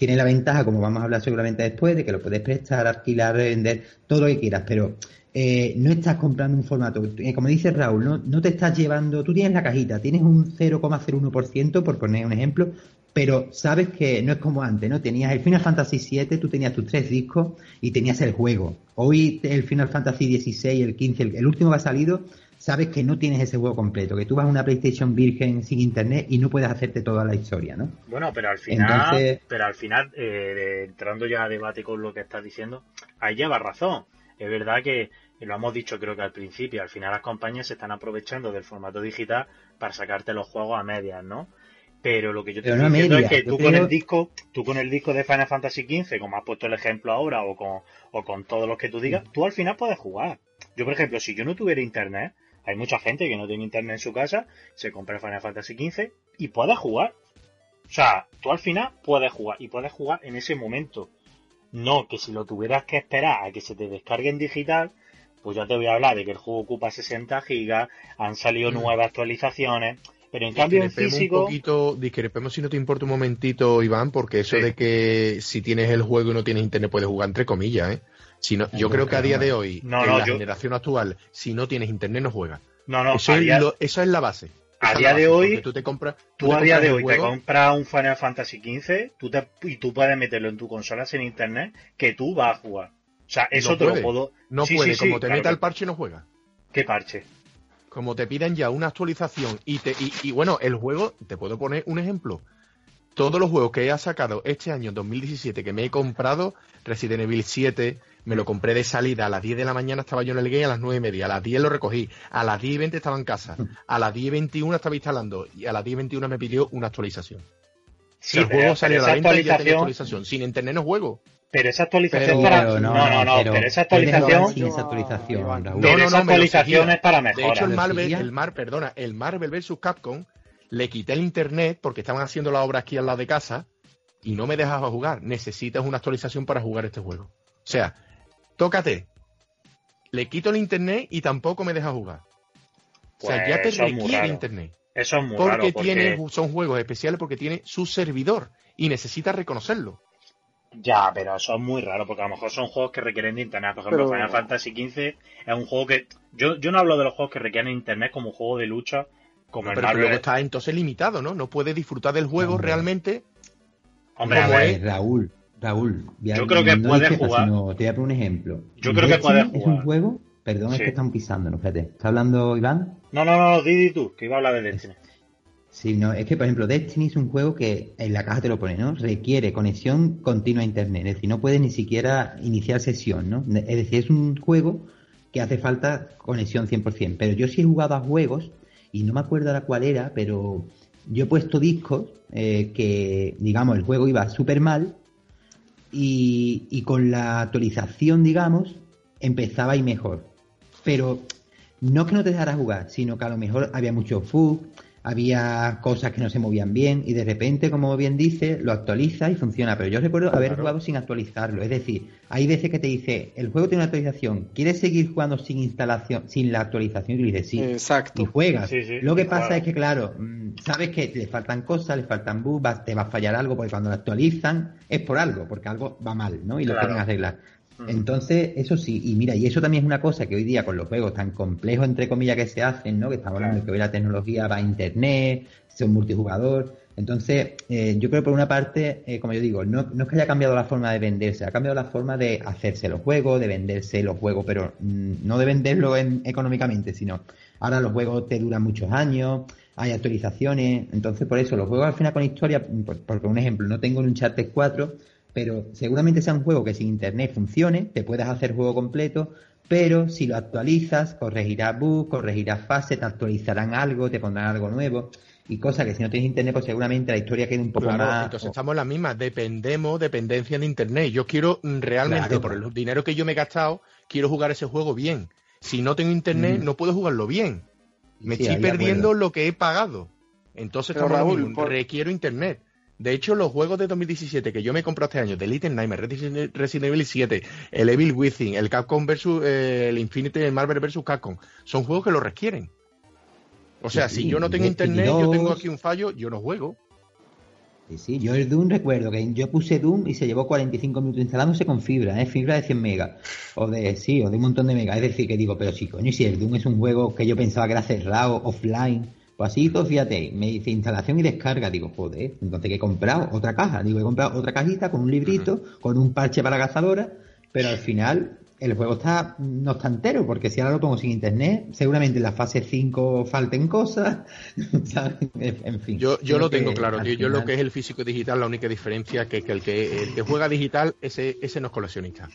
tiene la ventaja, como vamos a hablar seguramente después, de que lo puedes prestar, alquilar, vender, todo lo que quieras, pero eh, no estás comprando un formato. Eh, como dice Raúl, no, no te estás llevando, tú tienes la cajita, tienes un 0,01%, por poner un ejemplo, pero sabes que no es como antes, ¿no? Tenías el Final Fantasy VII, tú tenías tus tres discos y tenías el juego. Hoy el Final Fantasy XVI, el 15, el, el último que ha salido, sabes que no tienes ese juego completo, que tú vas a una PlayStation virgen sin internet y no puedes hacerte toda la historia, ¿no? Bueno, pero al final, pero al final, eh, entrando ya a debate con lo que estás diciendo, ahí lleva razón. Es verdad que lo hemos dicho creo que al principio, al final las compañías se están aprovechando del formato digital para sacarte los juegos a medias, ¿no? Pero lo que yo te estoy diciendo es que tú con el disco, tú con el disco de Final Fantasy XV, como has puesto el ejemplo ahora, o con, o con todos los que tú digas, tú al final puedes jugar. Yo, por ejemplo, si yo no tuviera internet, hay mucha gente que no tiene internet en su casa, se compra Final Fantasy XV y puede jugar. O sea, tú al final puedes jugar y puedes jugar en ese momento. No que si lo tuvieras que esperar a que se te descargue en digital, pues ya te voy a hablar de que el juego ocupa 60 gigas, han salido mm. nuevas actualizaciones, pero en cambio en físico... un poquito, discrepemos si no te importa un momentito, Iván, porque eso de que si tienes el juego y no tienes internet puedes jugar entre comillas, ¿eh? yo creo que a día de hoy, en la generación actual, si no tienes internet no juegas. No, no, eso, es, la base. A día de hoy, tú te compras, tú, a día de hoy te compras un Final Fantasy XV tú y tú puedes meterlo en tu consola sin internet que tú vas a jugar. O sea, eso te lo puedo. No puede, como te meta el parche no juega. ¿Qué parche? Como te piden ya una actualización y te y, bueno, el juego, te puedo poner un ejemplo. Todos los juegos que he sacado este año 2017 que me he comprado, Resident Evil 7, me lo compré de salida, a las 10 de la mañana estaba yo en el game, a las 9 y media, a las 10 lo recogí, a las 10 y 20 estaba en casa, a las 10 y 21 estaba instalando y a las 10 y 21 me pidió una actualización. Si el juego salió a la venta y ya tenía actualización. Sin internet no juego. Pero esa actualización para... no, no, no, pero, esa actualización... esa actualización, no, no, no, esa actualización es para mejorar. De hecho, el Marvel, el Mar, perdona, el Marvel vs Capcom le quité el internet porque estaban haciendo la obra aquí al lado de casa y no me dejaba jugar. Necesitas una actualización para jugar este juego. O sea, tócate. Le quito el internet y tampoco me deja jugar. o sea, ya te pues requiere internet. Eso es muy porque raro. Porque tiene, son juegos especiales porque tiene su servidor y necesita reconocerlo. Ya, pero eso es muy raro, porque a lo mejor son juegos que requieren de internet. Por ejemplo, Final Fantasy XV es un juego que. Yo, yo no hablo de los juegos que requieren internet como un juego de lucha. Como el pero luego está entonces limitado, ¿no? No puede disfrutar del juego realmente. Hombre, a ver. Raúl, Raúl, yo creo que puede jugar. te voy a poner un ejemplo. Yo creo que puede jugar. Es un juego, perdón, es que están pisando, fíjate. ¿Está hablando Iván? No, no, no, Didi tú, que iba a hablar de Destiny. Sí, no, es que por ejemplo Destiny es un juego que en la caja te lo pone, ¿no? Requiere conexión continua a internet, es decir, no puedes ni siquiera iniciar sesión, ¿no? Es decir, es un juego que hace falta conexión 100%, pero yo sí he jugado a juegos y no me acuerdo ahora cuál era, pero yo he puesto discos eh, que, digamos, el juego iba súper mal y, con la actualización, digamos, empezaba y mejor. Pero no que no te dejara jugar, sino que a lo mejor había mucho bug, había cosas que no se movían bien y de repente, como bien dice, lo actualiza y funciona. Pero yo recuerdo haber jugado sin actualizarlo. Es decir, hay veces que te dice, el juego tiene una actualización, ¿quieres seguir jugando sin instalación, sin la actualización? Y dices, sí. Exacto. Y juegas. lo que pasa es que, claro, mm, sabes que le faltan cosas, le faltan bugs, te va a fallar algo, porque cuando lo actualizan es por algo, porque algo va mal, ¿no? Y lo quieren arreglar. Entonces, eso sí, y mira, y eso también es una cosa que hoy día con los juegos tan complejos, entre comillas, que se hacen, ¿no? Que estamos hablando de que hoy la tecnología va a internet, son multijugador. Entonces, eh, yo creo que por una parte, eh, como yo digo, no, no, es que haya cambiado la forma de venderse, ha cambiado la forma de hacerse los juegos, de venderse los juegos, pero mm, no de venderlo económicamente, sino ahora los juegos te duran muchos años, hay actualizaciones, entonces por eso los juegos al final con historia, porque un ejemplo, no tengo un Uncharted 4, pero seguramente sea un juego que sin internet funcione, te puedas hacer juego completo, pero si lo actualizas, corregirás bugs, corregirás fases, te actualizarán algo, te pondrán algo nuevo. Y cosa que si no tienes internet, pues seguramente la historia queda un poco más. Entonces estamos en la misma, dependemos, dependencia de internet. Yo quiero mm, realmente, por el dinero que yo me he gastado, quiero jugar ese juego bien. Si no tengo internet, no puedo jugarlo bien. Me estoy perdiendo lo que he pagado. Entonces, requiero internet. De hecho, los juegos de 2017 que yo me compré este año, The Little Nightmare, Resident Evil 7, el Evil Within, el Capcom versus eh, el Infinity, el Marvel versus Capcom, son juegos que lo requieren. O sea, si yo no tengo internet, yo tengo aquí un fallo, yo no juego. Sí, sí, yo el Doom recuerdo que yo puse Doom y se llevó 45 minutos instalándose con fibra, ¿eh? fibra de 100 megas, o de, sí, o de un montón de megas. Es decir, que digo, pero sí, coño, si el Doom es un juego que yo pensaba que era cerrado, offline, pues fíjate, me dice instalación y descarga. Digo, joder, entonces que he comprado otra caja. Digo, he comprado otra cajita con un librito, con un parche para la cazadora, pero al final el juego está no está entero, porque si ahora lo pongo sin internet, seguramente en la fase 5 falten cosas. <laughs> en fin. Yo, yo lo tengo claro, Yo lo que es el físico digital, la única diferencia que, que el que el que juega digital, ese, ese no es coleccionista.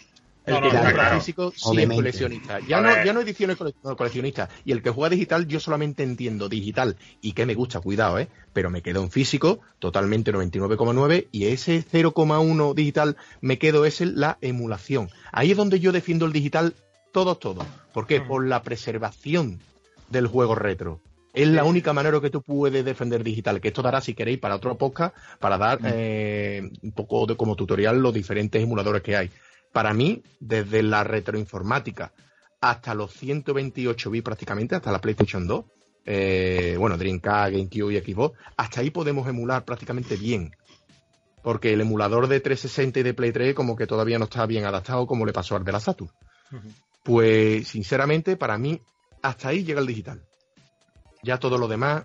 El que juega físico sí es coleccionista. Ya no, ya no ediciones coleccionista. Y el que juega digital, yo solamente entiendo digital y que me gusta, cuidado, ¿eh? Pero me quedo en físico, totalmente 99,9, y ese 0,1 digital me quedo es la emulación. Ahí es donde yo defiendo el digital todos, todos. ¿Por qué? Por la preservación del juego retro. Es la única manera que tú puedes defender digital, que esto dará, si queréis, para otro podcast, para dar eh, un poco de como tutorial los diferentes emuladores que hay para mí, desde la retroinformática hasta los 128 bits prácticamente, hasta la PlayStation 2, eh, bueno, Dreamcast, GameCube y Xbox, hasta ahí podemos emular prácticamente bien. Porque el emulador de 360 y de Play 3 como que todavía no está bien adaptado como le pasó al de la Saturn. Pues, sinceramente, para mí, hasta ahí llega el digital. Ya todo lo demás,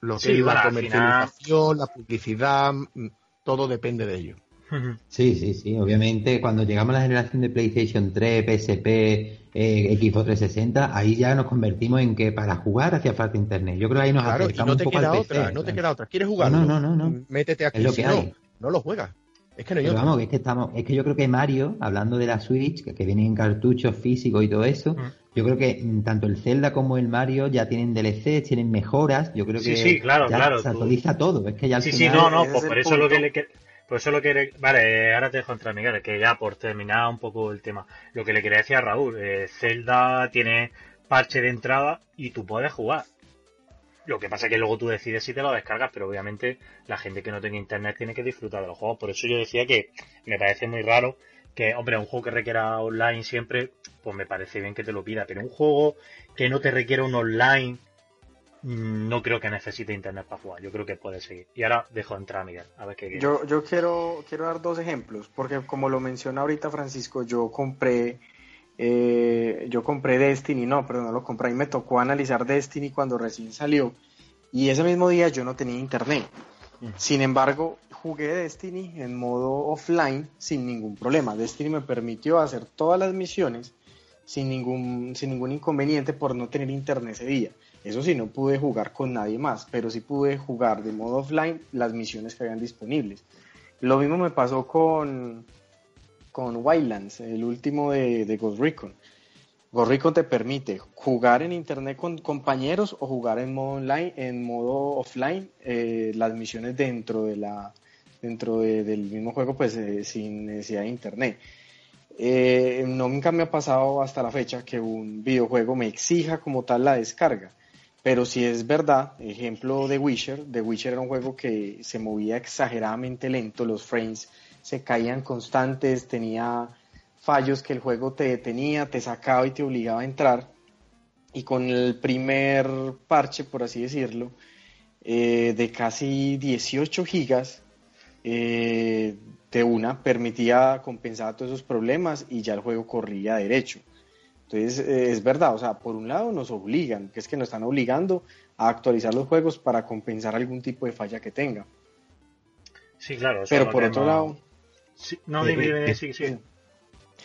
lo que es la comercialización, la publicidad, mm, todo depende de ello. Sí, sí, sí. Obviamente, cuando llegamos a la generación de PlayStation 3, PSP, eh, Xbox 360, ahí ya nos convertimos en que para jugar hacía falta internet. Yo creo que ahí nos claro, y no te queda otra, no te queda otra. ¿Quieres jugar? No, no, no, no. Métete aquí. Es no, no lo juegas. Es que no Pero vamos, es que estamos, es que yo creo que Mario, hablando de la Switch, que, que vienen en cartuchos físicos y todo eso, mm. yo creo que mm, tanto el Zelda como el Mario ya tienen DLC, tienen mejoras, yo creo que sí, claro, ya claro, se actualiza todo, es que ya Sí, sí, no, no, pues por eso lo que le pues eso lo que... Vale, ahora te dejo entrar, Miguel, que ya por terminar un poco el tema. Lo que le quería decir a Raúl, eh, Zelda tiene parche de entrada y tú puedes jugar. Lo que pasa es que luego tú decides si te lo descargas, pero obviamente la gente que no tiene internet tiene que disfrutar de los juegos. Por eso yo decía que me parece muy raro que, hombre, un juego que requiera online siempre, pues me parece bien que te lo pida. Pero un juego que no te requiera un online no creo que necesite internet para jugar. Yo creo que puede seguir. Y ahora dejo entrar a Miguel. A ver qué yo, yo quiero, quiero dar dos ejemplos, porque como lo menciona ahorita Francisco, yo compré eh, yo compré Destiny, no, perdón, no lo compré y me tocó analizar Destiny cuando recién salió. Y ese mismo día yo no tenía internet. Sin embargo, jugué Destiny en modo offline sin ningún problema. Destiny me permitió hacer todas las misiones sin ningún, sin ningún inconveniente por no tener internet ese día. Eso sí, no pude jugar con nadie más, pero sí pude jugar de modo offline las misiones que habían disponibles. Lo mismo me pasó con, con Wildlands, el último de, Recon. Ghost te permite jugar en internet con compañeros o jugar en modo online, en modo offline, eh, las misiones dentro de la dentro del mismo juego, pues eh, sin necesidad de internet. Eh, nunca me ha pasado hasta la fecha que un videojuego me exija como tal la descarga Pero si es verdad, ejemplo de Witcher, The Witcher era un juego que se movía exageradamente lento, los frames se caían constantes, tenía fallos que el juego te detenía, te sacaba y te obligaba a entrar. Y con el primer parche, por así decirlo, eh, de casi 18 gigas eh, de una, permitía compensar todos esos problemas y ya el juego corría derecho. Entonces, eh, es verdad, o sea, por un lado nos obligan, que es que nos están obligando a actualizar los juegos para compensar algún tipo de falla que tenga. Sí, claro. Pero por otro lado... no, dime, sí, sí. <laughs>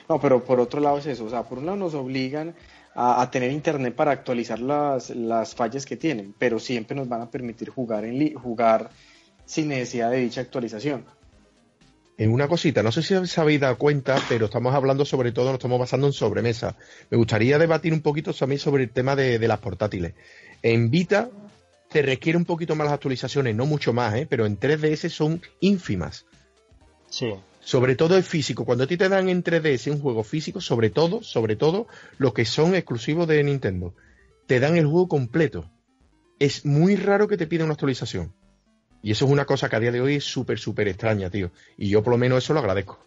No, pero por otro lado es eso, o sea, por un lado nos obligan a, tener internet para actualizar las, las, fallas que tienen, pero siempre nos van a permitir jugar, en jugar sin necesidad de dicha actualización. En una cosita, no sé si os habéis dado cuenta, pero estamos hablando sobre todo, nos estamos basando en sobremesa. Me gustaría debatir un poquito también sobre el tema de, de las portátiles. En Vita te requiere un poquito más las actualizaciones, no mucho más, ¿eh? pero en 3DS son ínfimas. Sí. Sobre todo el físico. Cuando a ti te dan en 3DS un juego físico, sobre todo, sobre todo, los que son exclusivos de Nintendo, te dan el juego completo. Es muy raro que te pidan una actualización. Y eso es una cosa que a día de hoy es súper, súper extraña, tío. Y yo por lo menos eso lo agradezco.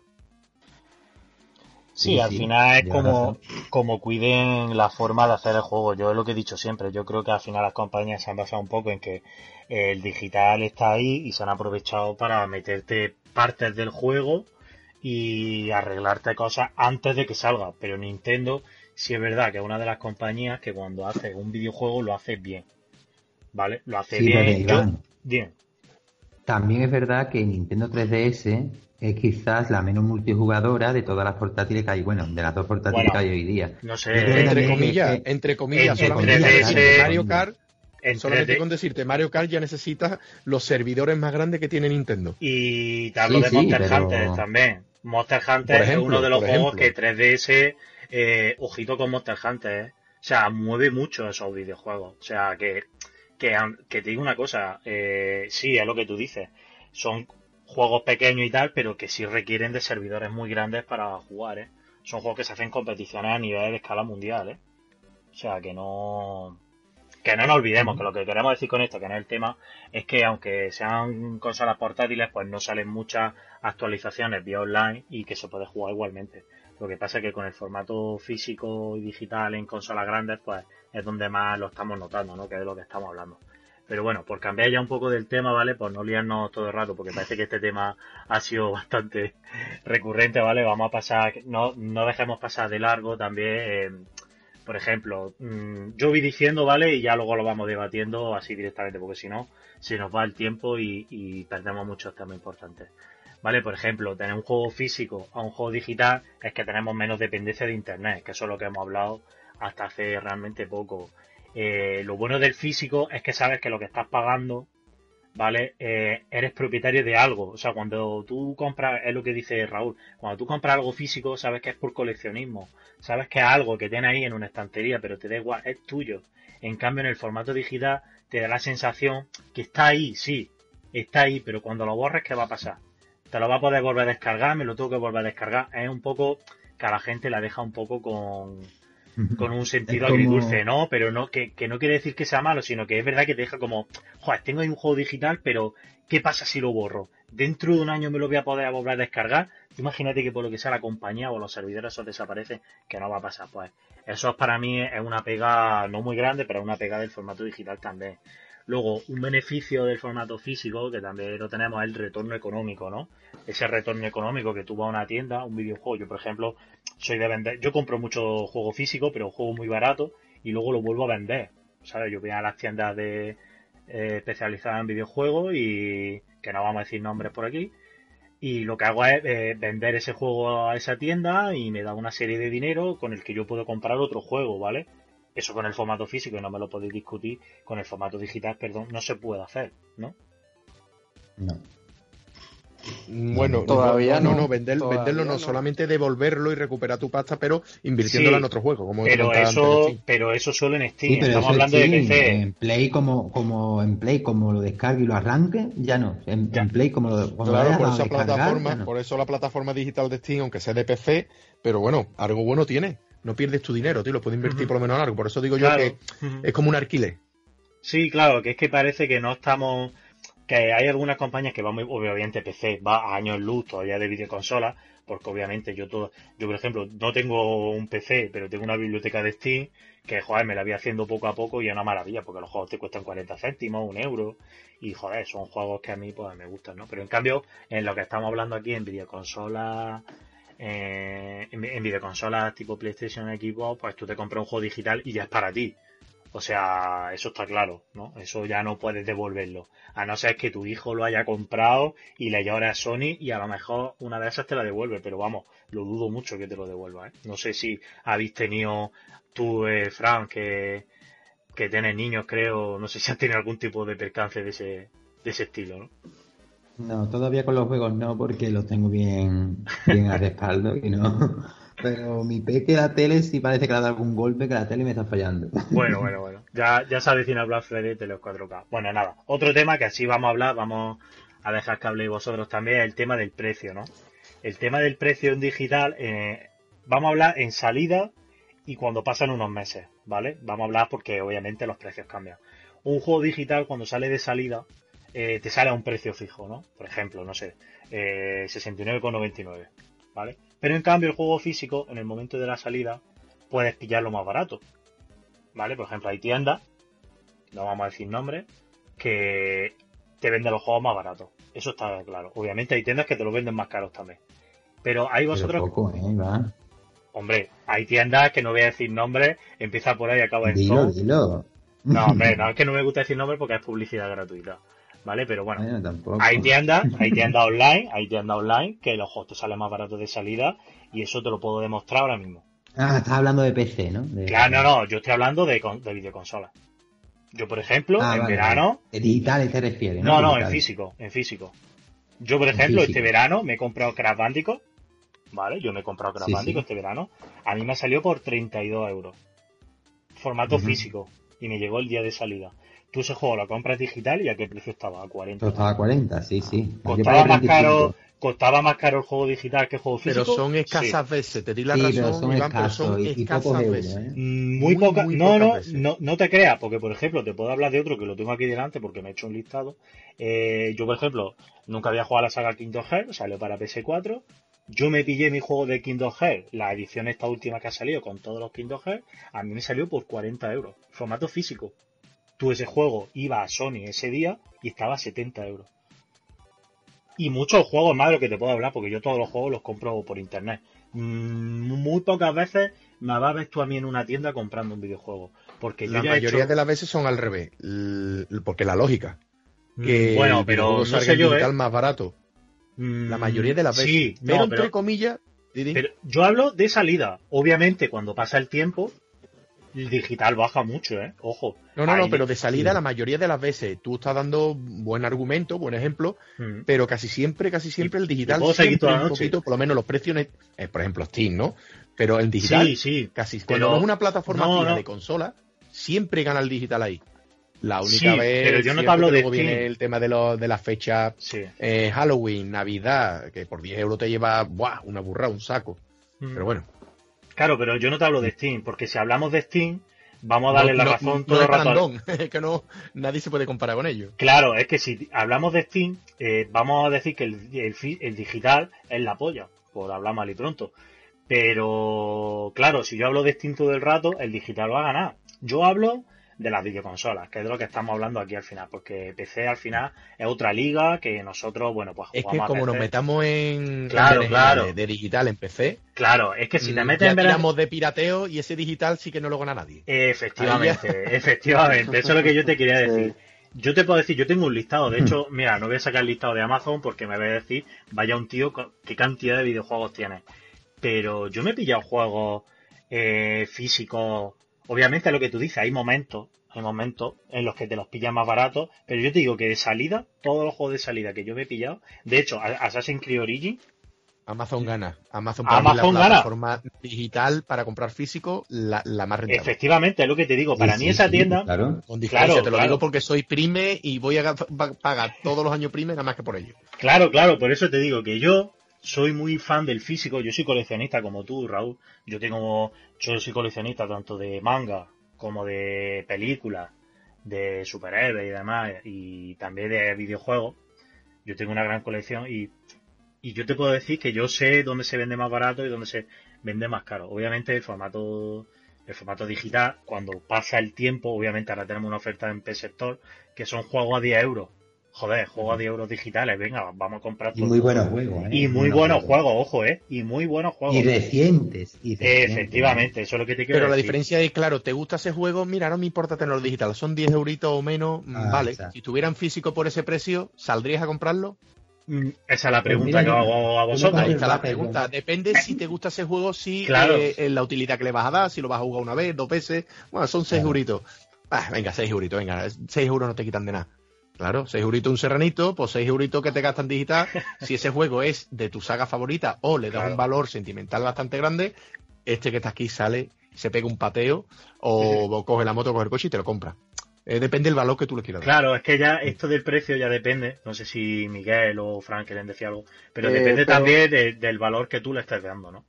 Sí, al final es como, como cuiden la forma de hacer el juego. Yo es lo que he dicho siempre. Yo creo que al final las compañías se han basado un poco en que el digital está ahí y se han aprovechado para meterte partes del juego y arreglarte cosas antes de que salga. Pero Nintendo sí es verdad que es una de las compañías que cuando hace un videojuego lo hace bien. ¿Vale? Lo hace bien. bien. También es verdad que Nintendo 3DS es quizás la menos multijugadora de todas las portátiles que hay, bueno, de las dos portátiles que hay hoy día. No sé, entre comillas, entre comillas, Mario Kart Solamente con decirte, Mario Kart ya necesita los servidores más grandes que tiene Nintendo. Y te hablo de Monster Hunter también. Monster Hunter es uno de los juegos que 3DS, eh, ojito con Monster Hunter, eh. o sea, mueve mucho esos videojuegos. O sea, que, que, te digo una cosa, eh, sí, es lo que tú dices. Son juegos pequeños y tal, pero que sí requieren de servidores muy grandes para jugar, ¿eh? Son juegos que se hacen competiciones a nivel de escala mundial, ¿eh? O sea, que no que no nos olvidemos que lo que queremos decir con esto, que no es el tema, es que aunque sean consolas portátiles, pues no salen muchas actualizaciones vía online y que se puede jugar igualmente. Lo que pasa es que con el formato físico y digital en consolas grandes, pues es donde más lo estamos notando, ¿no? Que es de lo que estamos hablando. Pero bueno, por cambiar ya un poco del tema, ¿vale? Por no liarnos todo el rato, porque parece que este tema ha sido <laughs> bastante recurrente, ¿vale? Vamos a pasar, no, no dejemos pasar de largo también. Eh, por ejemplo, mm, yo voy diciendo, ¿vale? Y ya luego lo vamos debatiendo así directamente, porque si no, se nos va el tiempo y, perdemos muchos temas importantes. ¿Vale? Por ejemplo, tener un juego físico a un juego digital es que tenemos menos dependencia de Internet, que eso es lo que hemos hablado hasta hace realmente poco. Eh, lo bueno del físico es que sabes que lo que estás pagando ¿vale? Eh, eres propietario de algo. O sea, cuando tú compras, es lo que dice Raúl, cuando tú compras algo físico, sabes que es por coleccionismo. Sabes que es algo que tienes ahí en una estantería, pero te da igual, es tuyo. En cambio, en el formato digital, te da la sensación que está ahí, sí, está ahí, pero cuando lo borres, ¿qué va a pasar? Te lo va a poder volver a descargar, me lo tengo que volver a descargar. Es un poco que a la gente la deja un poco con, con un sentido agridulce, ¿no? Pero no, que, no quiere decir que sea malo, sino que es verdad que te deja como, joder, tengo ahí un juego digital, pero ¿qué pasa si lo borro? Dentro de un año me lo voy a poder volver a descargar. Imagínate que por lo que sea la compañía o los servidores esos desaparecen, que no va a pasar, pues. Eso para mí es una pega no muy grande, pero es una pega del formato digital también. Luego, un beneficio del formato físico, que también lo tenemos, es el retorno económico, ¿no? Ese retorno económico que tú vas a una tienda, un videojuego. Yo, por ejemplo, soy de vender. Yo compro mucho juego físico, pero juego muy barato, y luego lo vuelvo a vender. ¿Sabes? Yo voy a las tiendas de eh, especializadas en videojuegos y que no vamos a decir nombres por aquí. Y lo que hago es eh, vender ese juego a esa tienda y me da una serie de dinero con el que yo puedo comprar otro juego, ¿vale? Eso con el formato físico, y no me lo podéis discutir, con el formato digital, perdón, no se puede hacer, ¿no? No. Bueno, todavía no, no, venderlo no, solamente devolverlo y recuperar tu pasta, pero invirtiéndola en otro juego. Como pero eso, pero eso solo en Steam. Estamos hablando de PC. En Play como, como en Play como lo descargue y lo arranque, ya no. En, Play como lo, claro, por esa plataforma, por eso la plataforma digital de Steam, aunque sea de PC, pero bueno, algo bueno tiene no pierdes tu dinero, tío, lo puedes invertir por lo menos en algo. Por eso digo yo que es como un alquiler. Sí, claro, que es que parece que no estamos que hay algunas compañías que van muy, obviamente PC va a años luz todavía de videoconsolas, porque obviamente yo todo, yo por ejemplo no tengo un PC, pero tengo una biblioteca de Steam que joder me la voy haciendo poco a poco y es una maravilla, porque los juegos te cuestan 40 céntimos, un euro, y joder, son juegos que a mí pues me gustan, ¿no? Pero en cambio, en lo que estamos hablando aquí en videoconsolas, eh, en, videoconsolas tipo PlayStation, Xbox, pues tú te compras un juego digital y ya es para ti. O sea, eso está claro, ¿no? Eso ya no puedes devolverlo. A no ser que tu hijo lo haya comprado y le llore a Sony y a lo mejor una de esas te la devuelve, pero vamos, lo dudo mucho que te lo devuelva, ¿eh? No sé si habéis tenido tú, eh, Frank, que, que tienes niños, creo, no sé si has tenido algún tipo de percance de ese, de ese estilo, ¿no? No, todavía con los juegos no, porque los tengo bien, bien a respaldo y no, pero mi peque la tele sí parece que le ha dado algún golpe que la tele me está fallando. Bueno, bueno, bueno. Ya, ya se avecina Black Friday de los 4K. Bueno, nada. Otro tema que así vamos a hablar, vamos a dejar que habléis vosotros también, es el tema del precio, ¿no? El tema del precio en digital, eh, vamos a hablar en salida y cuando pasan unos meses, ¿vale? Vamos a hablar porque obviamente los precios cambian. Un juego digital cuando sale de salida eh, te sale a un precio fijo, ¿no? Por ejemplo, no sé, eh, 69,99, ¿vale? Pero en cambio el juego físico, en el momento de la salida, puedes pillarlo más barato, ¿vale? Por ejemplo, hay tiendas, no vamos a decir nombres, que te venden los juegos más baratos. Eso está claro. Obviamente hay tiendas que te los venden más caros también. Pero hay vosotros... Pero poco, ¿eh? Hombre, hay tiendas que no voy a decir nombres, empieza por ahí y acaba en Dilo, dilo. No, hombre, <laughs> no es que no me gusta decir nombres porque es publicidad gratuita. ¿Vale? Pero bueno, tampoco. hay tiendas, hay tiendas online, hay tiendas online que los juegos te salen más baratos de salida y eso te lo puedo demostrar ahora mismo. Ah, estás hablando de PC, ¿no? De- Claro, no, no, yo estoy hablando de, de videoconsolas. Yo, por ejemplo, Ah, en vale, verano, vale. Digitales te refieres, no, ¿no? no, en físico, en físico. Yo, por ejemplo, este verano me he comprado Crash Bandicoot, ¿vale? Yo me he comprado Crash Sí, Bandicoot sí. este verano. A mí me salió por 32 euros. Formato físico. Y me llegó el día de salida. Tú ese juego lo compras digital y a qué precio estaba? A 40. Esto estaba a 40, sí, sí. Costaba más 35. caro, costaba más caro el juego digital que el juego físico. Pero son Sí. escasas veces, te di la Sí, razón, pero son Iván, pero son y, y escasas euros, veces. ¿eh? Mm, Muy, Muy, poca, muy no, pocas no, veces. no, no te creas, porque por ejemplo, te puedo hablar de otro que lo tengo aquí delante porque me he hecho un listado. Eh, yo, por ejemplo, nunca había jugado a la saga Kingdom Hearts, salió para PS4. Yo me pillé mi juego de Kingdom Hearts, la edición esta última que ha salido con todos los Kingdom Hearts, a mí me salió por 40 euros, formato físico. Tú ese juego iba a Sony ese día y estaba a 70 euros. Y muchos juegos más de lo que te puedo hablar, porque yo todos los juegos los compro por internet. Mm, Muy pocas veces me vas a ver tú a mí en una tienda comprando un videojuego. Porque La he mayoría hecho- de las veces son al revés, porque la lógica. Que Mm, bueno, pero no sé yo, digital ¿eh? más barato. La Mm, mayoría de las veces. Sí, pero no, entre comillas, pero yo hablo de salida. Obviamente, cuando pasa el tiempo, el digital baja mucho, ¿eh? Ojo. no, no, no, pero de salida la mayoría de las veces tú estás dando buen argumento, buen ejemplo, Mm. pero casi siempre, casi siempre el digital siempre toda un noche. poquito, por lo menos los precios, eh, por ejemplo Steam, ¿no? Pero el digital, Sí, sí. casi pero- cuando no es una plataforma no, fija no. de consola, siempre gana el digital ahí. La única Sí, vez pero yo no te hablo que de luego viene el tema de, los de las fechas Sí. eh, Halloween, Navidad, que por 10 euros te lleva ¡buah! una burra, un saco. Mm. Pero bueno, Claro, pero yo no te hablo de Steam, porque si hablamos de Steam, vamos a darle no, la no- razón no todo el rato. <laughs> es que no, nadie se puede comparar con ellos. Claro, es que si hablamos de Steam, eh, vamos a decir que el, el digital es la polla, por hablar mal y pronto. Pero, claro, si yo hablo de Steam todo el rato, el digital va a ganar. Yo hablo de las videoconsolas, que es de lo que estamos hablando aquí al final, porque PC al final es otra liga que nosotros, bueno, pues Es jugamos que a como nos metamos en, Claro, en claro. de, de digital en PC, Claro, es que si te mm, metes ya en tiramos de pirateo y ese digital sí que no lo gana nadie. Efectivamente, efectivamente, eso es lo que yo te quería <laughs> decir. Yo te puedo decir, yo tengo un listado, de <laughs> hecho, mira, no voy a sacar el listado de Amazon porque me voy a decir, vaya un tío, qué cantidad de videojuegos tiene. Pero yo me he pillado juegos eh, físicos, obviamente lo que tú dices, hay momentos, hay momentos en los que te los pillas más baratos, pero yo te digo que de salida, todos los juegos de salida que yo me he pillado, de hecho, Assassin's Creed Origin, Amazon gana. Amazon, para Amazon la gana. plataforma digital para comprar físico la, la más rentable. efectivamente, es lo que te digo, para Sí, mí sí, esa sí, tienda... Claro. Con diferencia, Claro, te lo claro. digo porque soy prime y voy a ga- pa- pagar todos los años prime nada más que por ello. Claro, claro, por eso te digo que yo soy muy fan del físico, yo soy coleccionista como tú, Raúl. Yo tengo, yo soy coleccionista tanto de manga como de películas de superhéroes y demás, y también de videojuegos. Yo tengo una gran colección y, y yo te puedo decir que yo sé dónde se vende más barato y dónde se vende más caro. Obviamente el formato el formato digital, cuando pasa el tiempo, obviamente ahora tenemos una oferta en PS Store que son juegos a 10 euros. Joder, juegos a 10 euros digitales, venga, vamos a comprar todo. Y muy buenos juegos, ¿eh? Y muy, buenos, juegos. ojo, ¿eh? Y muy buenos juegos. Y recientes. Y Efectivamente, eso es lo que te quiero Pero la diferencia es, claro, ¿te gusta ese juego? Mira, no me importa tenerlo digital, son 10 euritos o menos, mm, ah, vale. Si tuvieran físico por ese precio, ¿saldrías a comprarlo? Mm, esa es la pues pregunta que hago a vosotros. Ahí está la pregunta. Depende si te gusta ese juego, si eh, la utilidad que le vas a dar, si lo vas a jugar una vez, dos veces. Bueno, son seis euritos. Ah, venga, seis euritos, venga. Seis euros no te quitan de nada. Claro, seis euritos un serranito, pues seis euritos que te gastan digital. <laughs> si ese juego es de tu saga favorita o le das un valor sentimental bastante grande, este que está aquí sale, se pega un pateo o, coge la moto, coge el coche y te lo compra. Eh, depende del valor que tú le quieras dar. Claro, es que ya esto del precio ya depende. No sé si Miguel o Frank quieren decir algo, pero eh, depende también del valor que tú le estés dando, ¿no?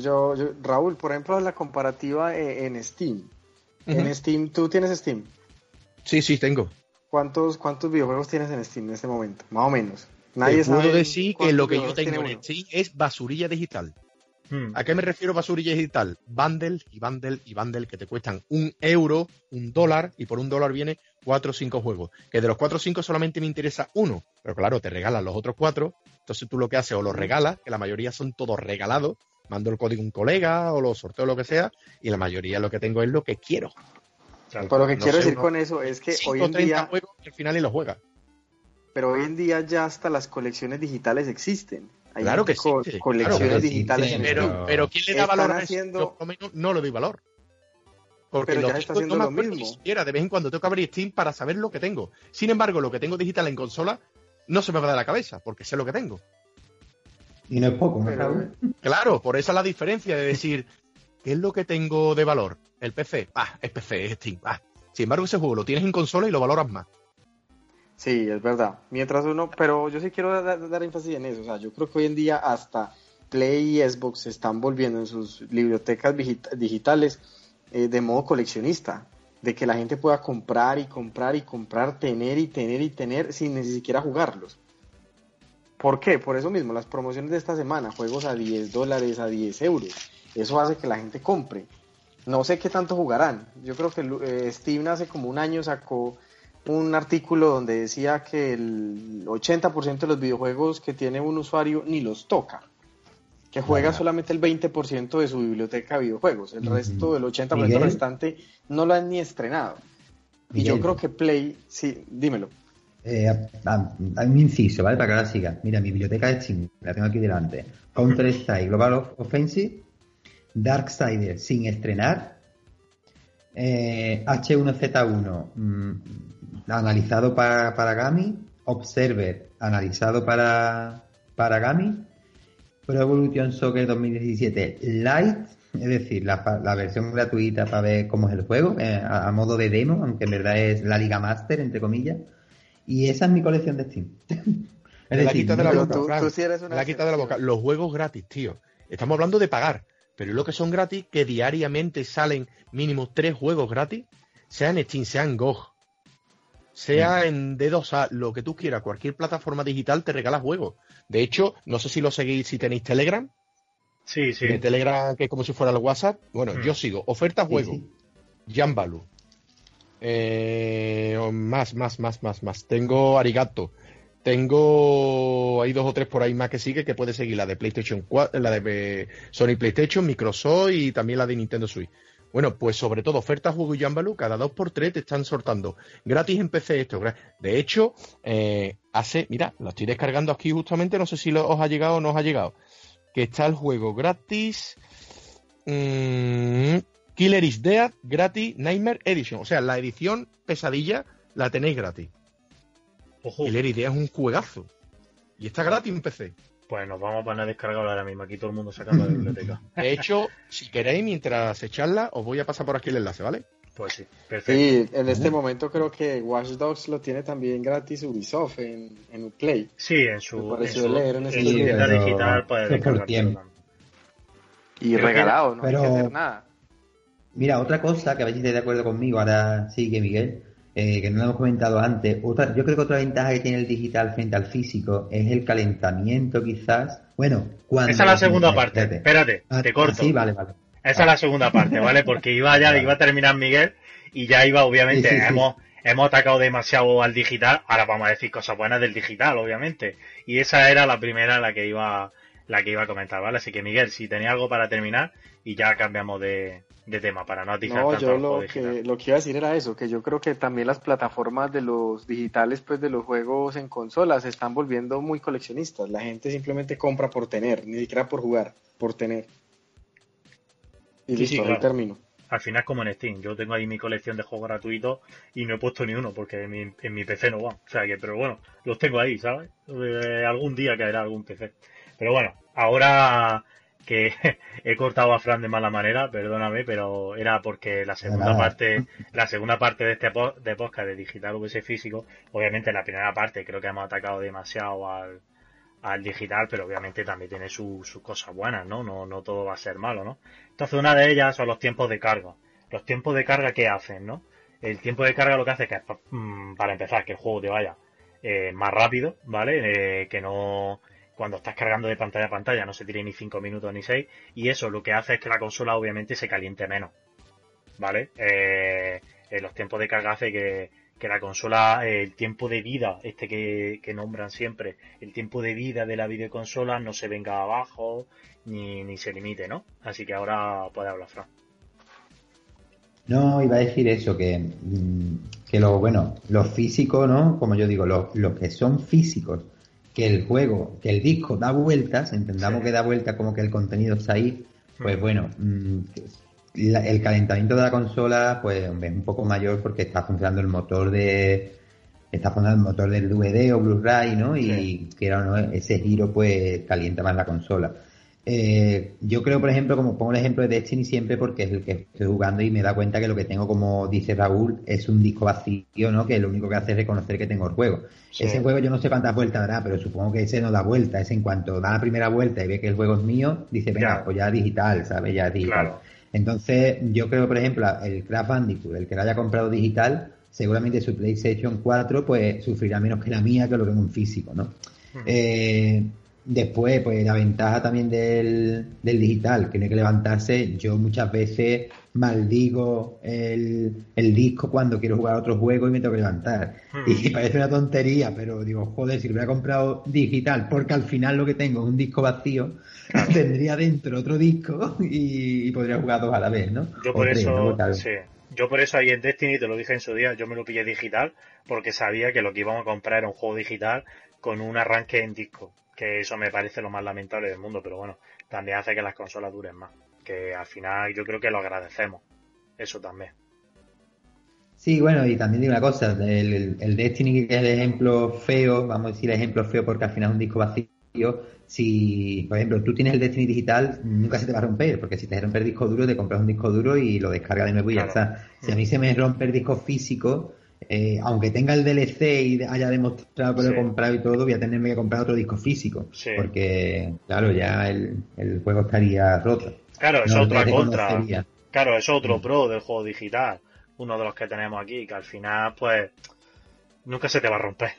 Yo, Raúl, por ejemplo, la comparativa eh, en Steam. En Steam, ¿tú tienes Steam? Sí, sí, tengo. ¿Cuántos, ¿Cuántos videojuegos tienes en Steam en este momento? Más o menos. Nadie Te puedo decir que lo que yo tengo en Steam es basurilla digital. Hmm. ¿A qué me refiero basurilla digital? Bundle y bundle y bundle que te cuestan un euro, un dólar, y por un dólar viene cuatro o cinco juegos. Que de los cuatro o cinco solamente me interesa uno, pero claro, te regalan los otros cuatro. Entonces tú lo que haces o los regalas, que la mayoría son todos regalados, mando el código a un colega o lo sorteo lo que sea, y la mayoría lo que tengo es lo que quiero. Pero lo que quiero decir con eso es que hoy en día. Juegos, al final y lo juega. Pero hoy en día ya hasta las colecciones digitales existen claro que sí. colecciones digitales. pero, pero ¿quién le da valor a eso? no lo doy valor. Porque pero ya está haciendo lo mismo. Siquiera, de vez en cuando tengo que abrir Steam para saber lo que tengo. Sin embargo, lo que tengo digital en consola no se me va de la cabeza, porque sé lo que tengo. Y no es poco, ¿no? Claro, por esa es la diferencia de decir, ¿qué es lo que tengo de valor? El PC, ah, es PC, es Steam, ah. Sin embargo, ese juego lo tienes en consola y lo valoras más. Sí, es verdad. Mientras uno, pero yo sí quiero dar, énfasis en eso. O sea, yo creo que hoy en día hasta Play y Xbox se están volviendo en sus bibliotecas digitales eh, de modo coleccionista, de que la gente pueda comprar y comprar y comprar, tener y tener y tener sin ni siquiera jugarlos. ¿Por qué? Por eso mismo, las promociones de esta semana, juegos a 10 dólares, a 10 euros, eso hace que la gente compre. No sé qué tanto jugarán. Yo creo que eh, Steam hace como un año sacó un artículo donde decía que el 80% de los videojuegos que tiene un usuario ni los toca, que juega solamente el 20% de su biblioteca de videojuegos, el resto del 80% restante no lo han ni estrenado. Y yo creo que Play, sí, dímelo. Eh, hay un inciso, ¿vale? Para que ahora siga. Mira, mi biblioteca de Steam, la tengo aquí delante. Counter-Strike Global Offensive, Darksider sin estrenar, eh, H1Z1 analizado para, para Gami, Observer analizado para, para Gami, Pro Evolution Soccer 2017 Lite, es decir, la, la versión gratuita para ver cómo es el juego, eh, a, modo de demo, aunque en verdad es la Liga Master, entre comillas. Y esa es mi colección de Steam. <laughs> es la quita de la boca, la quita de la boca. Los juegos gratis, tío. Estamos hablando de pagar, pero lo que son gratis, que diariamente salen mínimo tres juegos gratis, sean Steam, sean GOG, sea en dedos a lo que tú quieras, cualquier plataforma digital te regala juegos. De hecho, no sé si lo seguís, si tenéis Telegram. Sí, sí. De Telegram, que es como si fuera el WhatsApp. Bueno, mm. yo sigo. Oferta juego. Jambalu. Eh, más, más, más, más, más. Tengo Arigato. Tengo. Hay dos o tres por ahí más que sigue que puede seguir. La de PlayStation 4, la de Sony PlayStation, Microsoft y también la de Nintendo Switch. Bueno, pues sobre todo ofertas juego y Jambalú, cada dos por tres te están sortando. Gratis en PC esto. De hecho, eh, hace, mira, lo estoy descargando aquí justamente, no sé si os ha llegado o no os ha llegado. Que está el juego gratis. Mm, Killer is Dead, gratis, Nightmare Edition. O sea, la edición pesadilla la tenéis gratis. Killer is Dead es un juegazo. Y está gratis en PC. Pues nos vamos a poner a descargar ahora mismo. Aquí todo el mundo sacando la biblioteca. <laughs> De hecho, si queréis, mientras echarla, os voy a pasar por aquí el enlace, ¿vale? Pues sí, perfecto. Sí, en este momento creo que Watch Dogs lo tiene también gratis Ubisoft en, en Play. Sí, en su, en su, leer en, digital puede Y regalado, no hay que hacer nada. Mira, otra cosa que a ver si estáis de acuerdo conmigo, ahora sí que Miguel, eh, que no lo hemos comentado antes, otra, yo creo que otra ventaja que tiene el digital frente al físico es el calentamiento quizás. Bueno, cuando... Esa es la segunda parte, espérate, ah, te corto. sí, vale, vale. Esa es la segunda parte, ¿vale? Porque iba ya, iba a terminar Miguel y ya iba, obviamente, hemos, hemos atacado demasiado al digital, ahora vamos a decir cosas buenas del digital, obviamente. Y esa era la primera la que iba, la que iba a comentar, ¿vale? Así que Miguel, si tenía algo para terminar y ya cambiamos de, tema para no atizar no, yo lo que, lo que iba a decir era eso, que yo creo que también las plataformas de los digitales, pues de los juegos en consolas, se están volviendo muy coleccionistas. La gente simplemente compra por tener, ni siquiera por jugar, por tener. Y listo, ahí termino al final es como en Steam. Yo tengo ahí mi colección de juegos gratuitos y no he puesto ni uno porque en mi, en mi PC no va. O sea que, pero bueno, los tengo ahí, ¿sabes? Eh, algún día caerá algún PC. Pero bueno, ahora que <laughs> he cortado a Fran de mala manera, perdóname, pero era porque la segunda parte, la segunda parte de este de podcast de digital VS físico, obviamente la primera parte creo que hemos atacado demasiado al, al digital, pero obviamente también tiene sus cosas buenas, ¿no? ¿no? No todo va a ser malo, ¿no? Entonces una de ellas son los tiempos de carga. Los tiempos de carga, ¿qué hacen, no? El tiempo de carga lo que hace es que, mm, para empezar, que el juego te vaya eh, más rápido, ¿vale? Eh, que no, cuando estás cargando de pantalla a pantalla no se tire ni 5 minutos ni 6. Y eso lo que hace es que la consola obviamente se caliente menos, ¿vale? Eh, los tiempos de carga hace que, que la consola, el tiempo de vida, este que, que, nombran siempre, el tiempo de vida de la videoconsola no se venga abajo ni, ni se limite, ¿no? Así que ahora puede hablar Fran. No, iba a decir eso, que, mm, que lo, bueno, los físicos, ¿no? Como yo digo, los, los que son físicos, que el juego, que el disco da vueltas, entendamos que da vueltas como que el contenido está ahí, pues mm. bueno, mm, el calentamiento de la consola, pues es un poco mayor porque está funcionando el motor de está funcionando el motor del DVD o Blu-ray, ¿no? Y ese giro pues calienta más la consola. Eh, yo creo, por ejemplo, como pongo el ejemplo de Destiny siempre porque es el que estoy jugando y me da cuenta que lo que tengo, como dice Raúl, es un disco vacío, ¿no? Que lo único que hace es reconocer que tengo el juego. Ese juego yo no sé cuántas vueltas dará, pero supongo que ese no da vuelta. Es en cuanto da la primera vuelta y ve que el juego es mío, dice, venga, pues ya digital, ¿sabes? Ya digital. Entonces, yo creo, por ejemplo, el Craft Bandicoot, el que lo haya comprado digital, seguramente su PlayStation 4 pues sufrirá menos que la mía que lo que en un físico, ¿no? Eh, después, pues la ventaja también del, del, digital, que no hay que levantarse, yo muchas veces maldigo el, el, disco cuando quiero jugar otro juego y me tengo que levantar. Y <laughs> parece una tontería, pero digo, joder, si lo hubiera comprado digital, porque al final lo que tengo es un disco vacío, tendría dentro otro disco <laughs> y, podría jugar dos a la vez, ¿no? Yo por eso, sí. Yo por eso ahí en Destiny, te lo dije en su día, yo me lo pillé digital porque sabía que lo que íbamos a comprar era un juego digital con un arranque en disco. Que eso me parece lo más lamentable del mundo, pero bueno, también hace que las consolas duren más. Que al final yo creo que lo agradecemos. Eso también. Sí, bueno, y también digo una cosa, el, el Destiny que es el ejemplo feo, vamos a decir el ejemplo feo porque al final es un disco vacío, si, por ejemplo, tú tienes el Destiny digital, nunca se te va a romper, porque si te rompe el disco duro, te compras un disco duro y lo descargas de nuevo y ya está. Si a mí se me rompe el disco físico, eh, aunque tenga el DLC y haya demostrado que lo he comprado y todo, voy a tenerme que comprar otro disco físico, porque, claro, ya el, juego estaría roto. Claro, es otra contra. Claro, es otro pro del juego digital, uno de los que tenemos aquí, que al final, pues, nunca se te va a romper.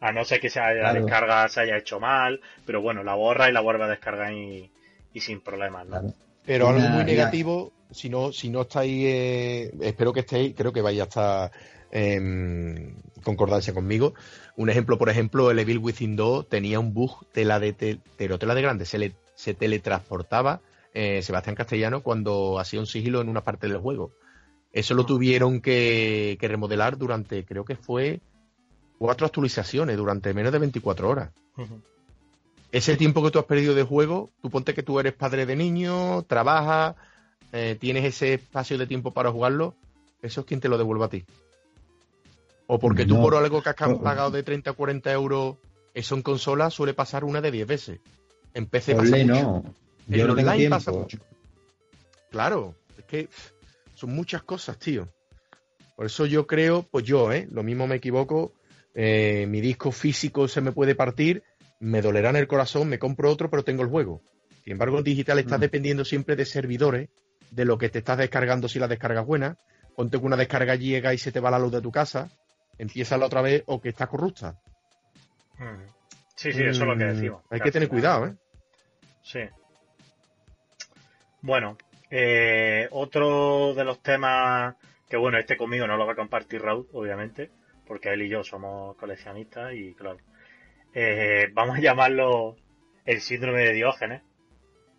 A no ser que sea, la descarga se haya hecho mal, pero bueno, la borra y la vuelve a descargar y, sin problemas, ¿no? Pero algo muy negativo, si no, si no estáis, eh, espero que estéis, creo que vaya a estar en concordancia conmigo. Un ejemplo, por ejemplo, el Evil Within 2 tenía un bug tela de tela de grande, se, le, se teletransportaba eh, Sebastián Castellano cuando hacía un sigilo en una parte del juego. Eso lo ah. tuvieron que, que remodelar durante, creo que fue cuatro actualizaciones durante menos de 24 horas. Ese tiempo que tú has perdido de juego, tú ponte que tú eres padre de niño, trabajas, eh, tienes ese espacio de tiempo para jugarlo, eso es quien te lo devuelve a ti. O porque tú por algo que has pagado de 30 a 40 euros, eso en consola suele pasar una de 10 veces. En PC pasa mucho. En online pasa mucho. Claro, es que son muchas cosas, tío. Por eso yo creo, pues yo, ¿eh? Lo mismo me equivoco, eh, mi disco físico se me puede partir, me dolerá en el corazón, me compro otro, pero tengo el juego. Sin embargo, el digital está mm. dependiendo siempre de servidores de lo que te estás descargando si la descarga es buena. Ponte que una descarga llega y se te va la luz de tu casa, empieza la otra vez o que está corrupta. Mm. Sí, sí, eso es lo que mm, decimos. Hay que tener cuidado, ¿eh? Sí. Bueno, eh, otro de los temas que, bueno, este conmigo no lo va a compartir Raúl, obviamente, porque él y yo somos coleccionistas y, claro, eh, vamos a llamarlo el síndrome de Diógenes,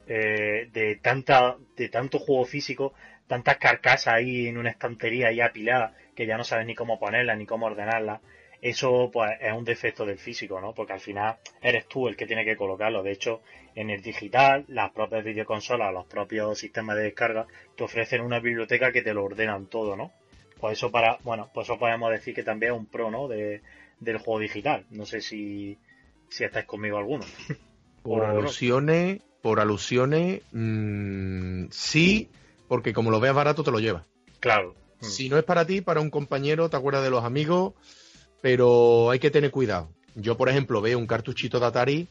eh, de tanta, de tanto juego físico, tantas carcasas ahí en una estantería ahí apilada que ya no sabes ni cómo ponerla ni cómo ordenarla. Eso pues es un defecto del físico, ¿no? Porque al final eres tú el que tiene que colocarlo. De hecho, en el digital, las propias videoconsolas, los propios sistemas de descarga, te ofrecen una biblioteca que te lo ordenan todo, ¿no? Pues eso para, bueno, pues eso podemos decir que también es un pro, ¿no? De, del juego digital. No sé si, si estáis conmigo alguno. <laughs> Por alusiones, por alusiones, mmm, sí, porque como lo veas barato te lo llevas. Claro. Mm. Si no es para ti, para un compañero, te acuerdas de los amigos, pero hay que tener cuidado. Yo, por ejemplo, veo un cartuchito de Atari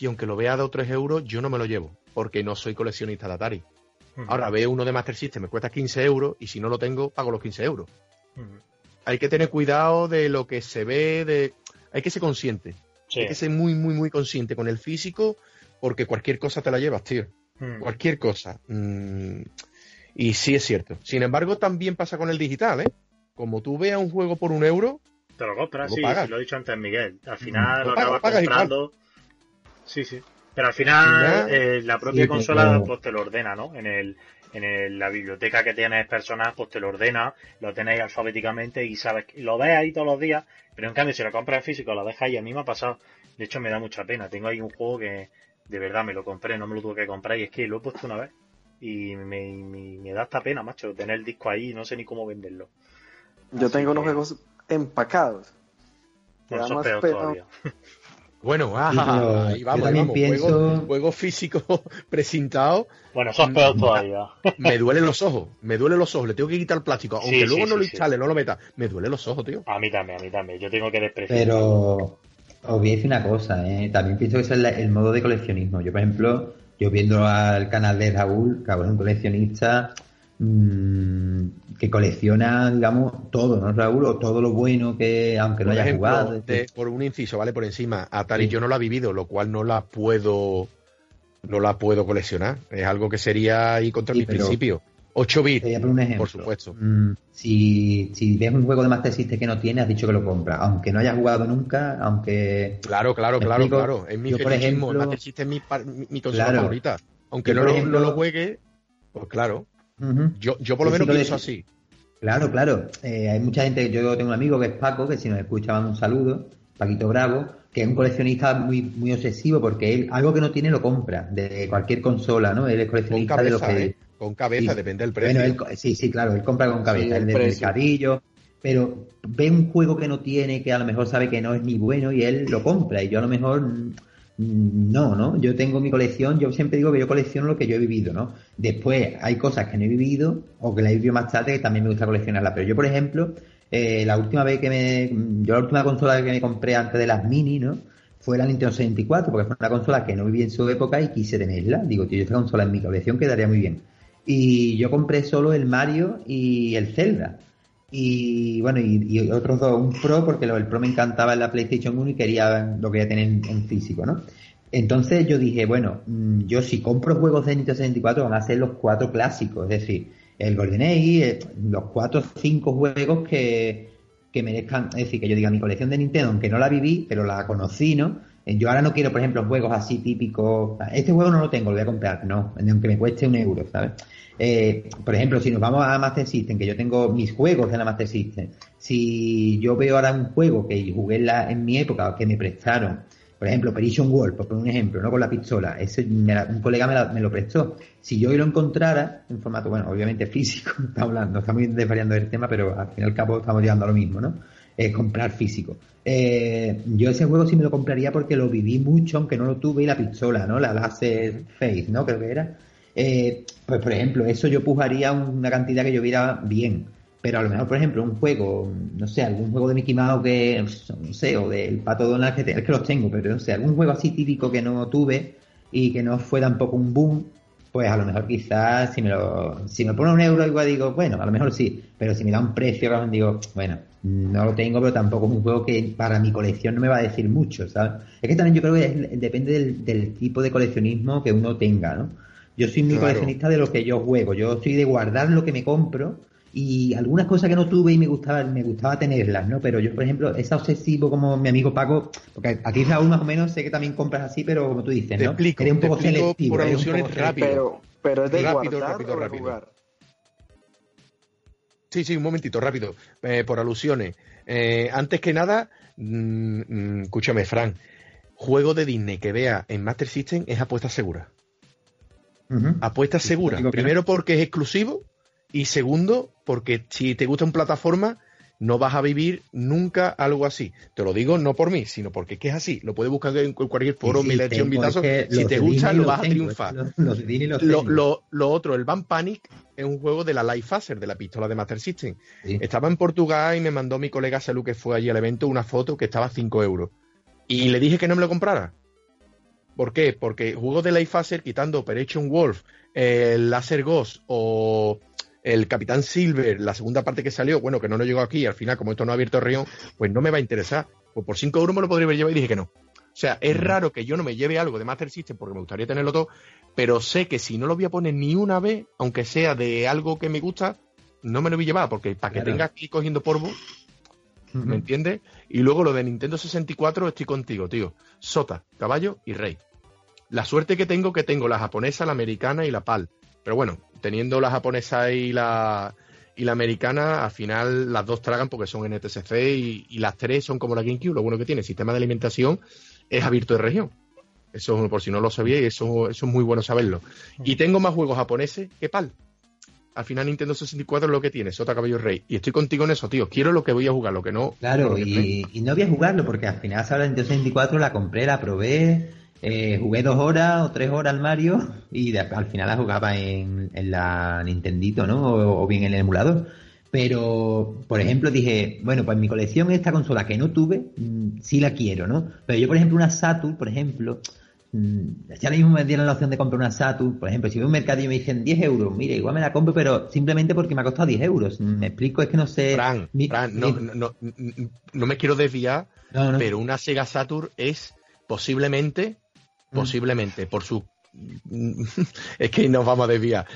y aunque lo vea 2 o 3 euros, yo no me lo llevo, porque no soy coleccionista de Atari. Ahora veo uno de Master System, me cuesta 15 euros y si no lo tengo, pago los 15 euros. Hay que tener cuidado de lo que se ve, de hay que ser consciente. Hay que ser muy, muy, muy consciente con el físico, porque cualquier cosa te la llevas, tío. Cualquier cosa. Mm, y sí es cierto. Sin embargo, también pasa con el digital, ¿eh? Como tú veas un juego por un euro, te lo compras, sí, lo he dicho antes, Miguel. Al final lo, acabas comprando. Sí, sí. Pero al final, eh, la propia consola pues te lo ordena, ¿no? En el, en la biblioteca que tienes personas, pues te lo ordena, lo tenéis alfabéticamente y sabes, lo ves ahí todos los días, pero en cambio si lo compras en físico lo dejas ahí, a mí me ha pasado, de hecho me da mucha pena, tengo ahí un juego que de verdad me lo compré, no me lo tuve que comprar y es que lo he puesto una vez y me, me, da esta pena, macho, tener el disco ahí y no sé ni cómo venderlo. Yo tengo unos juegos empacados. Bueno, eso es peor todavía. Bueno, ah, ahí vamos, <laughs> vamos. Pienso... Juego, físico presentado. Bueno, eso es peor todavía. Me duelen los ojos, me duelen los ojos, le tengo que quitar el plástico. Aunque luego no lo instale, no lo meta, me duelen los ojos, tío. A mí también, a mí también. Yo tengo que despreciar. Pero os voy a decir una cosa, ¿eh? también pienso que es el, modo de coleccionismo. Yo, por ejemplo, yo viendo al canal de Raúl, que es un coleccionista, Mm, que colecciona, digamos, todo, ¿no, Raúl? O todo lo bueno que, aunque no haya jugado. por un inciso, ¿vale? Por encima, Atari yo no la he vivido, lo cual no la puedo no la puedo coleccionar. Es algo que sería ahí contra mi principio. 8 bits, por, supuesto. Mm, si, si ves un juego de Master System que no tiene, has dicho que lo compras. Aunque no hayas jugado nunca, aunque... Claro, claro, claro, claro. Es mi por ejemplo, Master System es mi, mi, consola favorita. Aunque no, no lo juegue, pues claro yo, yo por lo menos pienso así. Claro, claro. Eh, hay mucha gente, yo tengo un amigo que es Paco, que si nos escucha un saludo, Paquito Bravo, que es un coleccionista muy, muy obsesivo porque él algo que no tiene lo compra de cualquier consola, ¿no? Él es coleccionista de lo que... ¿eh? Con cabeza, depende del precio. sí, sí, claro, él compra con cabeza, el del mercadillo, pero ve un juego que no tiene, que a lo mejor sabe que no es ni bueno y él lo compra y yo a lo mejor Mm, no, ¿no? Yo tengo mi colección, yo siempre digo que yo colecciono lo que yo he vivido, ¿no? Después hay cosas que no he vivido o que las he vivido más tarde que también me gusta coleccionarlas. Pero yo, por ejemplo, eh, la última vez que me. Yo la última consola que me compré antes de las mini, ¿no? Fue la Nintendo 64, porque fue una consola que no viví en su época y quise tenerla. Digo, tío, esta consola en mi colección quedaría muy bien. Y yo compré solo el Mario y el Zelda. Y bueno, y, otros dos, un Pro, porque el Pro me encantaba en la PlayStation 1 y quería lo quería tener en, físico, ¿no? Entonces yo dije, bueno, mm, yo si compro juegos de Nintendo 64 van a ser los cuatro clásicos, es decir, el Golden Age, eh, los cuatro o cinco juegos que, que merezcan, es decir, que yo diga mi colección de Nintendo, aunque no la viví, pero la conocí, ¿no? Eh, yo ahora no quiero, por ejemplo, juegos así típicos. Este juego no lo tengo, lo voy a comprar, no, aunque me cueste un euro, ¿sabes? Eh, por ejemplo, si nos vamos a Master System, que yo tengo mis juegos de la Master System, si yo veo ahora un juego que jugué en, en mi época, que me prestaron, por ejemplo, Operation Wolf, por un ejemplo, ¿no? Con la pistola, ese un colega me, lo prestó. Si yo lo encontrara en formato, bueno, obviamente <laughs> físico, está hablando, estamos desvariando del tema, pero al fin y al cabo estamos llegando a lo mismo, ¿no? Eh, comprar físico. Eh, yo ese juego sí me lo compraría porque lo viví mucho, aunque no lo tuve, y la pistola, ¿no? La Laser Face, ¿no? Creo que era. Eh, pues por ejemplo, eso yo pujaría una cantidad que yo viera bien. Pero a lo mejor, por ejemplo, un juego, no sé, algún juego de Mickey Mouse que, no sé, o del Pato Donald, que es que los tengo, pero no sé, algún juego así típico que no tuve y que no fue tampoco un boom, pues a lo mejor quizás si me lo, si me pone un euro igual digo, bueno, a lo mejor sí, pero si me da un precio, digo, bueno, no lo tengo, pero tampoco es un juego que para mi colección no me va a decir mucho, ¿sabes? Es que también yo creo que depende del, tipo de coleccionismo que uno tenga, ¿no? Yo soy muy coleccionista de lo que yo juego, yo soy de guardar lo que me compro y algunas cosas que no tuve y me gustaba me gustaba tenerlas, ¿no? Pero yo, por ejemplo, es obsesivo como mi amigo Paco, porque aquí Raúl más o menos sé que también compras así, pero como tú dices, ¿no? Te explico, un poco selectivo, por alusiones rápido. Pero, es de rápido, rápido, rápido. Jugar. Sí, sí, un momentito, rápido. Eh, por alusiones. Eh, antes que nada, mm, mm, escúchame, Fran. Juego de Disney que vea en Master System es apuesta segura. Apuesta segura. Primero porque es exclusivo y segundo, porque si te gusta una plataforma, no vas a vivir nunca algo así. Te lo digo no por mí, sino porque es que es así. Lo puedes buscar en cualquier foro, mi lección, vitazo. si te gusta, lo vas a triunfar. lo, otro, el Van Panic es un juego de la Life Phaser, de la pistola de Master System. Estaba en Portugal y me mandó mi colega Salud, que fue allí al evento, una foto que estaba a 5 euros. Y le dije que no me lo comprara. ¿Por qué? Porque juegos de Life Phaser, quitando Operation Wolf, el Laser Ghost o el Capitán Silver, la segunda parte que salió, bueno, que no nos llegó aquí, al final, como esto no ha abierto Rion, pues no me va a interesar. Pues por 5 euros me lo podría haber llevado y dije que no. O sea, es raro que yo no me lleve algo de Master System porque me gustaría tenerlo todo, pero sé que si no lo voy a poner ni una vez, aunque sea de algo que me gusta, no me lo voy a llevar, porque para que tenga aquí cogiendo polvo, ¿me entiendes? Y luego lo de Nintendo 64, estoy contigo, tío. Sota, caballo y rey. La suerte que tengo, que tengo la japonesa, la americana y la PAL. Pero bueno, teniendo la japonesa y la, y la americana, al final las dos tragan porque son NTSC y, y las tres son como la GameCube. Lo bueno que tiene, el sistema de alimentación es abierto de región. Eso, por si no lo sabía, eso, eso es muy bueno saberlo. Y tengo más juegos japoneses que PAL. Al final Nintendo 64 es lo que tiene, Sota Cabello Rey. Y estoy contigo en eso, tío. Quiero lo que voy a jugar, lo que no. Claro, y, no voy a jugarlo porque al final, la Nintendo 64 la compré, la probé, eh, jugué dos horas o tres horas al Mario y al final la jugaba en, la Nintendito, ¿no? O, bien en el emulador. Pero, por ejemplo, dije, bueno, pues mi colección esta consola que no tuve, mm, sí la quiero, ¿no? Pero yo, por ejemplo, una Saturn, por ejemplo, mm, ya mismo me dieron la opción de comprar una Saturn, por ejemplo, si voy a un mercado y me dicen 10 euros, mire, igual me la compro, pero simplemente porque me ha costado 10 euros. Me explico, es que no sé... Fran, no, no, no, me quiero desviar, pero una Sega Saturn es posiblemente. Posiblemente por su <laughs> es que nos vamos a desviar.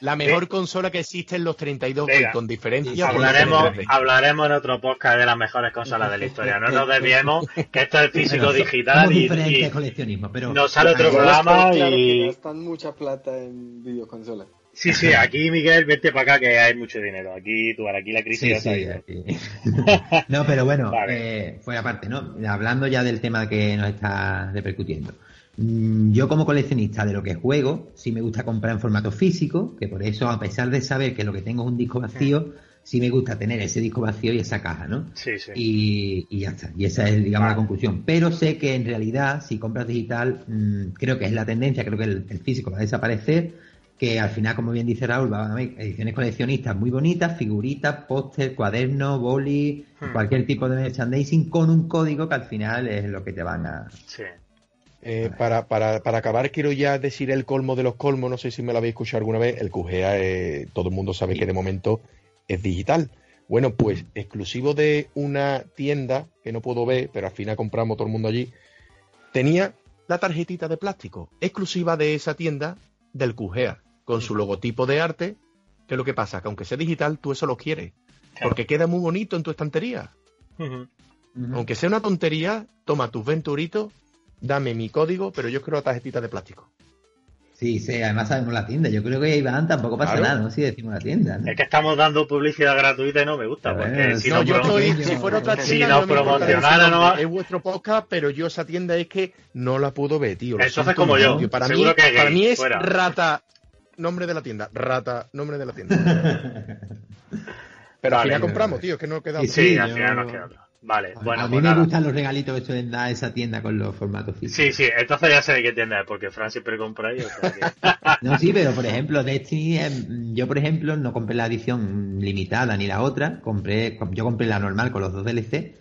la, mejor consola que existe en los 32 con diferencia. Hablaremos, hablaremos en otro podcast de las mejores consolas de la historia. No nos desviemos, que esto es físico digital y, y coleccionismo, pero nos sale otro programa y gastan mucha plata en videoconsolas. Sí, sí, aquí Miguel, vete para acá que hay mucho dinero. Aquí, tú, aquí la crisis sí, <laughs> No, pero bueno, eh, fue aparte, ¿no? Hablando ya del tema que nos está repercutiendo. Mm, yo como coleccionista de lo que juego, sí me gusta comprar en formato físico, que por eso, a pesar de saber que lo que tengo es un disco vacío, sí me gusta tener ese disco vacío y esa caja, ¿no? Sí, sí. Y, ya está. Y esa es, digamos, la conclusión. Pero sé que en realidad, si compras digital, mm, creo que es la tendencia, creo que el físico va a desaparecer que al final, como bien dice Raúl, va a haber ediciones coleccionistas muy bonitas, figuritas, póster, cuaderno, boli, hmm. cualquier tipo de merchandising con un código que al final es lo que te van a... Sí. Eh, para, para, para, acabar, quiero ya decir el colmo de los colmos. No sé si me lo habéis escuchado alguna vez. El QGA, eh, todo el mundo sabe que de momento es digital. Bueno, pues exclusivo de una tienda que no puedo ver, pero al final compramos todo el mundo allí. Tenía la tarjetita de plástico exclusiva de esa tienda del QGA con su logotipo de arte, ¿qué es lo que pasa? Que aunque sea digital, tú eso lo quieres. Porque queda muy bonito en tu estantería. Aunque sea una tontería, toma tus venturitos, dame mi código, pero yo quiero la tarjetita de plástico. Sí, sí, además sabemos la tienda. Yo creo que Iván tampoco pasa nada, ¿no? Si decimos la tienda. Es que estamos dando publicidad gratuita y no me gusta. Porque si no, yo estoy, si fuera otra tienda, si nos promocionara, es vuestro podcast, pero yo esa tienda es que no la puedo ver, tío. Eso es como yo. Para, mí, para mí es rata nombre de la tienda. Rata, nombre de la tienda. Pero al final compramos, tío, es que no queda Sí, al final nos queda Vale, bueno. A mí pues me gustan los regalitos que suelen dar esa tienda con los formatos físicos. Sí, sí, entonces ya sé de qué tienda es, porque Fran siempre compra ahí. <laughs> no, sí, pero por ejemplo, Destiny, em, yo por ejemplo no compré la edición limitada ni la otra, compré, yo compré la normal con los dos DLC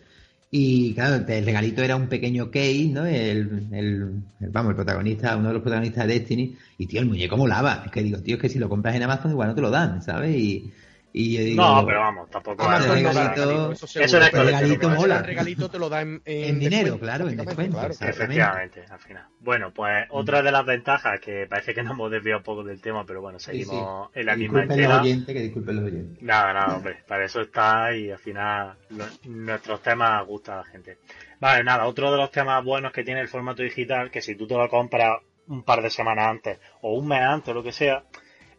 Y claro, el regalito era un pequeño Key, ¿no? El, el, vamos, el protagonista, uno de los protagonistas de Destiny. Y tío, el muñeco molaba. Es que digo, tío, es que si lo compras en Amazon igual no te lo dan, ¿sabes? Y, y no, pero vamos, tampoco. Ah, el regalito, eso, eso el regalito mola. El regalito te lo da en, en, dinero, claro, en descuento. Claro. Efectivamente, al final. Bueno, pues otra de las ventajas, que parece que nos hemos desviado un poco del tema, pero bueno, seguimos en la misma entera. Los oyentes, que disculpen los oyentes. Nada, nada, hombre, para eso está y al final nuestros temas gustan a la gente. Vale, nada, otro de los temas buenos que tiene el formato digital, que si tú te lo compras un par de semanas antes o un mes antes o lo que sea,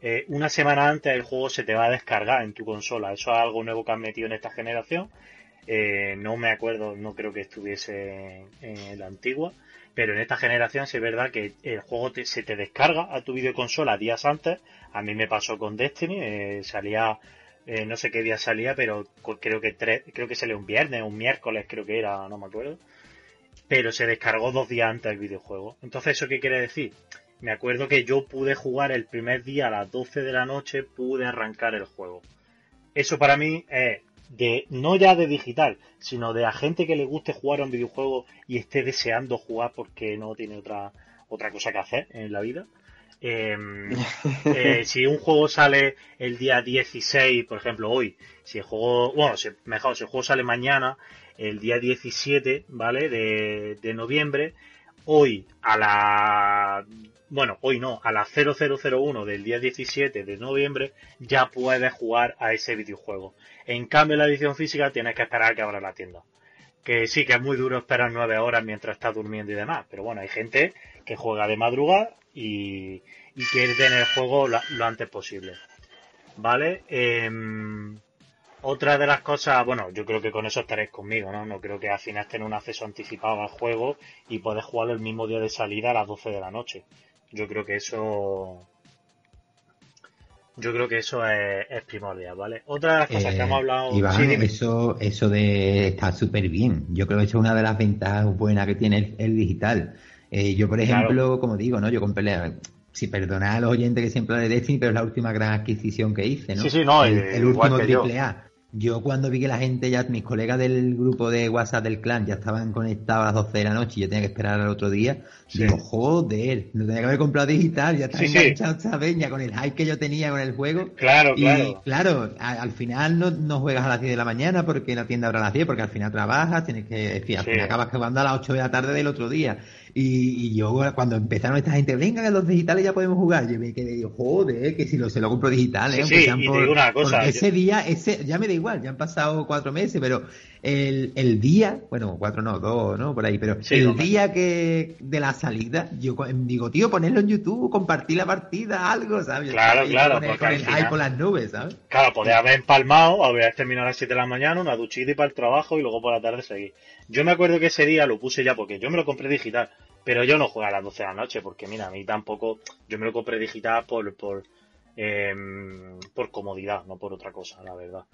eh, una semana antes el juego se te va a descargar en tu consola. Eso es algo nuevo que han metido en esta generación. Eh, no me acuerdo, no creo que estuviese en, la antigua. Pero en esta generación sí es verdad que el juego se te descarga a tu videoconsola días antes. A mí me pasó con Destiny, eh, salía, no sé qué día salía, pero creo que tres, creo que salió un viernes, un miércoles creo que era, no me acuerdo. Pero se descargó dos días antes el videojuego. Entonces, ¿eso qué quiere decir? Me acuerdo que yo pude jugar el primer día a las 12 de la noche, pude arrancar el juego. Eso para mí es de, no ya de digital, sino de a gente que le guste jugar a un videojuego y esté deseando jugar porque no tiene otra, otra cosa que hacer en la vida. Em, <laughs> eh, si un juego sale el día 16, por ejemplo, hoy, si el juego, bueno, mejor, si el juego sale mañana, el día 17, ¿vale? De, de noviembre, hoy a la bueno, hoy no, a las 0001 del día 17 de noviembre ya puedes jugar a ese videojuego. En cambio, la edición física tienes que esperar a que abra la tienda. Que sí, que es muy duro esperar nueve horas mientras estás durmiendo y demás, pero bueno, hay gente que juega de madrugada y, quiere tener el juego lo, antes posible. ¿Vale? Em, otra de las cosas, bueno, yo creo que con eso estaréis conmigo, ¿no? No creo que al final tenga un acceso anticipado al juego y puedes jugarlo el mismo día de salida a las 12 de la noche. Yo creo que eso. Yo creo que eso es, primordial, ¿vale? Otra de las cosas que hemos eh, hablado. Iván, eso, eso de está súper bien. Yo creo que eso es una de las ventajas buenas que tiene el, digital. Eh, yo, por ejemplo, como digo, ¿no? Yo compré si perdonad a los oyentes que siempre de Destiny, pero es la última gran adquisición que hice, ¿no? Sí, sí, no, el, último triple A. Yo cuando vi que la gente ya, mis colegas del grupo de WhatsApp del clan ya estaban conectados a las 12 de la noche y yo tenía que esperar al otro día, digo, joder, no tenía que haber comprado digital, ya estaba enganchado esta veña con el hype que yo tenía con el juego. Claro, y, claro. claro, al final no, no, juegas a las 10 de la mañana porque la tienda abre a las 10, porque al final trabajas, tienes que, en fin, al final acabas jugando a las 8 de la tarde del otro día. Y, yo cuando empezaron esta gente, venga que los digitales ya podemos jugar, yo me quedé, joder, que si lo, se lo compro digital, ¿eh? Sí, y por, una cosa, ese día, ese, ya me igual, ya han pasado cuatro meses, pero el, el día, bueno, cuatro no, dos, ¿no? Por ahí, pero el día que de la salida, yo digo, tío, ponerlo en YouTube, compartir la partida, algo, ¿sabes? Claro, claro. Con, el, con las nubes, ¿sabes? Claro, podía haber empalmado, haber terminado a las 7 de la mañana, una duchita y para el trabajo y luego por la tarde seguir. Yo me acuerdo que ese día lo puse ya porque yo me lo compré digital, pero yo no juego a las 12 de la noche porque, mira, a mí tampoco, yo me lo compré digital por, por, eh, por comodidad, no por otra cosa, la verdad.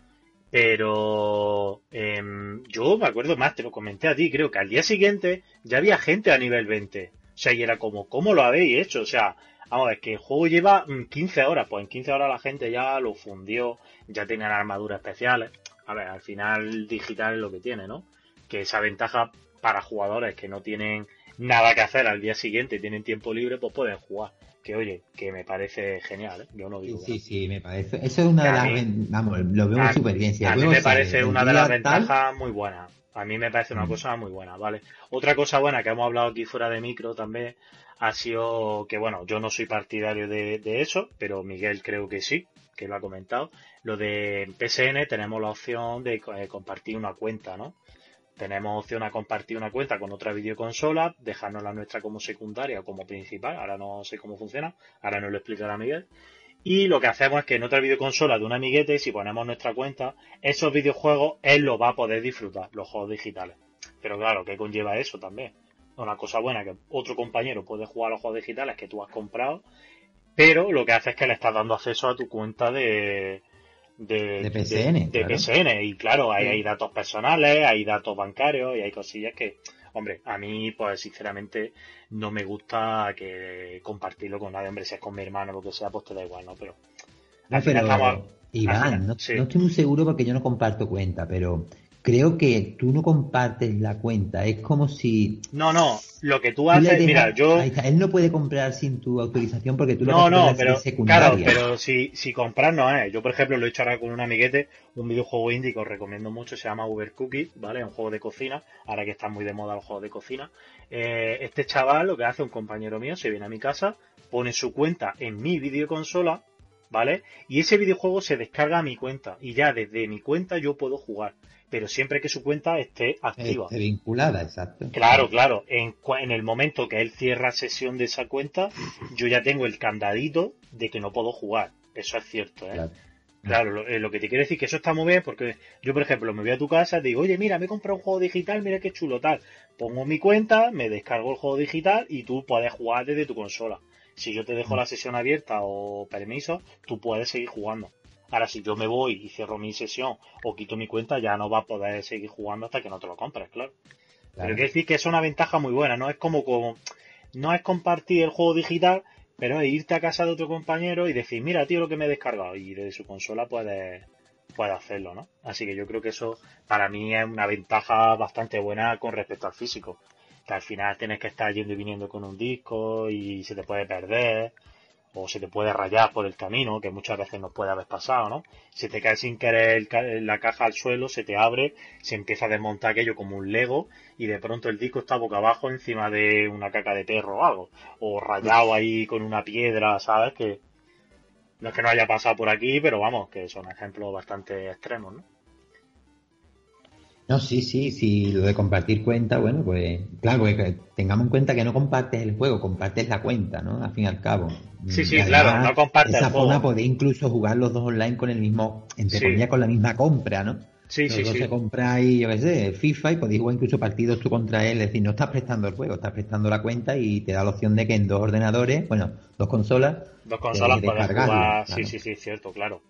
Pero em, yo me acuerdo más, te lo comenté a ti, creo que al día siguiente ya había gente a nivel 20. O sea, y era como, ¿cómo lo habéis hecho? O sea, vamos a ver, que el juego lleva 15 mm, horas, pues en 15 horas la gente ya lo fundió, ya tenían armaduras especiales. A ver, al final digital es lo que tiene, ¿no? Que esa ventaja para jugadores que no tienen nada que hacer al día siguiente tienen tiempo libre, pues pueden jugar que oye, que me parece genial, ¿eh? yo no digo. Sí, sí, me parece. Eso es una de las. vamos, lo veo súper bien. a mí me parece una de las ventajas muy buenas. A mí me parece una cosa muy buena, ¿vale? Otra cosa buena que hemos hablado aquí fuera de micro también ha sido que, bueno, yo no soy partidario de, de eso, pero Miguel creo que sí, que lo ha comentado. Lo de PSN tenemos la opción de eh, compartir una cuenta, ¿no? Tenemos opción a compartir una cuenta con otra videoconsola, dejarnos la nuestra como secundaria o como principal, ahora no sé cómo funciona, ahora nos lo explicará Miguel. Y lo que hacemos es que en otra videoconsola de un amiguete, si ponemos nuestra cuenta, esos videojuegos él los va a poder disfrutar, los juegos digitales. Pero claro, ¿qué conlleva eso también? Una cosa buena que otro compañero puede jugar a los juegos digitales que tú has comprado, pero lo que hace es que le estás dando acceso a tu cuenta de, de, PSN. De, PSN. Y claro, hay, hay datos personales, hay datos bancarios y hay cosillas que, hombre, a mí, pues sinceramente, no me gusta que compartirlo con nadie. Hombre, si es con mi hermano o lo que sea, pues te da igual, ¿no? Pero. Iván, no, estoy muy seguro porque yo no comparto cuenta, pero creo que tú no compartes la cuenta. Es como si. No, no. Lo que tú haces, mira, yo. Él no puede comprar sin tu autorización porque tú lo No, no, pero. Claro, pero si, si compras no es. Yo, por ejemplo, lo he hecho ahora con un amiguete, un videojuego indie que os recomiendo mucho, se llama Uber Cookie, ¿vale? Un juego de cocina. Ahora que está muy de moda el juego de cocina. Eh, este chaval lo que hace un compañero mío, se viene a mi casa, pone su cuenta en mi videoconsola, ¿vale? Y ese videojuego se descarga a mi cuenta. Y ya desde mi cuenta yo puedo jugar pero siempre que su cuenta esté activa. Esté vinculada, exacto. Claro, claro. En, en el momento que él cierra sesión de esa cuenta, yo ya tengo el candadito de que no puedo jugar. Eso es cierto, ¿eh? Claro. Eh, lo, que te quiero decir que eso está muy bien porque yo, por ejemplo, me voy a tu casa, te digo, oye, mira, me he comprado un juego digital, mira qué chulo tal. Pongo mi cuenta, me descargo el juego digital y tú puedes jugar desde tu consola. Si yo te dejo mm. la sesión abierta o permiso, tú puedes seguir jugando. Ahora, si yo me voy y cierro mi sesión o quito mi cuenta, ya no va a poder seguir jugando hasta que no te lo compres, claro. Pero quiero decir que es una ventaja muy buena, no es como, como no es compartir el juego digital, pero es irte a casa de otro compañero y decir, mira, tío, lo que me he descargado. Y desde su consola puedes puede hacerlo, ¿no? Así que yo creo que eso para mí es una ventaja bastante buena con respecto al físico. Que al final tienes que estar yendo y viniendo con un disco y se te puede perder o se te puede rayar por el camino, que muchas veces nos puede haber pasado, ¿no? Se te cae sin querer la caja al suelo, se te abre, se empieza a desmontar aquello como un Lego y de pronto el disco está boca abajo encima de una caca de perro o algo, o rayado ahí con una piedra, ¿sabes? Que no es que no haya pasado por aquí, pero vamos, que son ejemplos bastante extremos, ¿no? No, sí, sí, sí, lo de compartir cuenta, bueno, pues claro, que tengamos en cuenta que no compartes el juego, compartes la cuenta, ¿no? Al fin y al cabo. Sí, sí, claro, no compartes esa forma podéis incluso jugar los dos online con el mismo, entre comillas, con la misma compra, ¿no? Sí, sí, sí. se compráis, yo qué sé, FIFA y podéis jugar incluso partidos tú contra él, es decir, no estás prestando el juego, estás prestando la cuenta y te da la opción de que en dos ordenadores, bueno, dos consolas, dos consolas puedes jugar, sí, sí, sí, cierto, claro.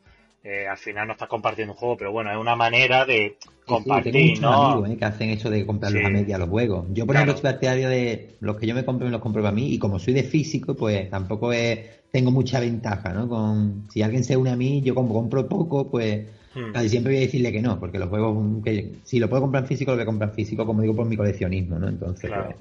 Eh, al final no estás compartiendo un juego, pero bueno, es una manera de compartir, sí, tengo ¿no? amigos ¿eh? que hacen eso de comprarlos a media los juegos. Yo, por ejemplo, soy partidario de los que yo me compro, me los compro para mí, y como soy de físico, pues tampoco tengo mucha ventaja, ¿no? Con Si alguien se une a mí, yo como compro poco, pues hmm. casi siempre voy a decirle que no, porque los juegos, que si lo puedo comprar en físico, lo voy a comprar en físico, como digo, por mi coleccionismo, ¿no? Entonces, pues,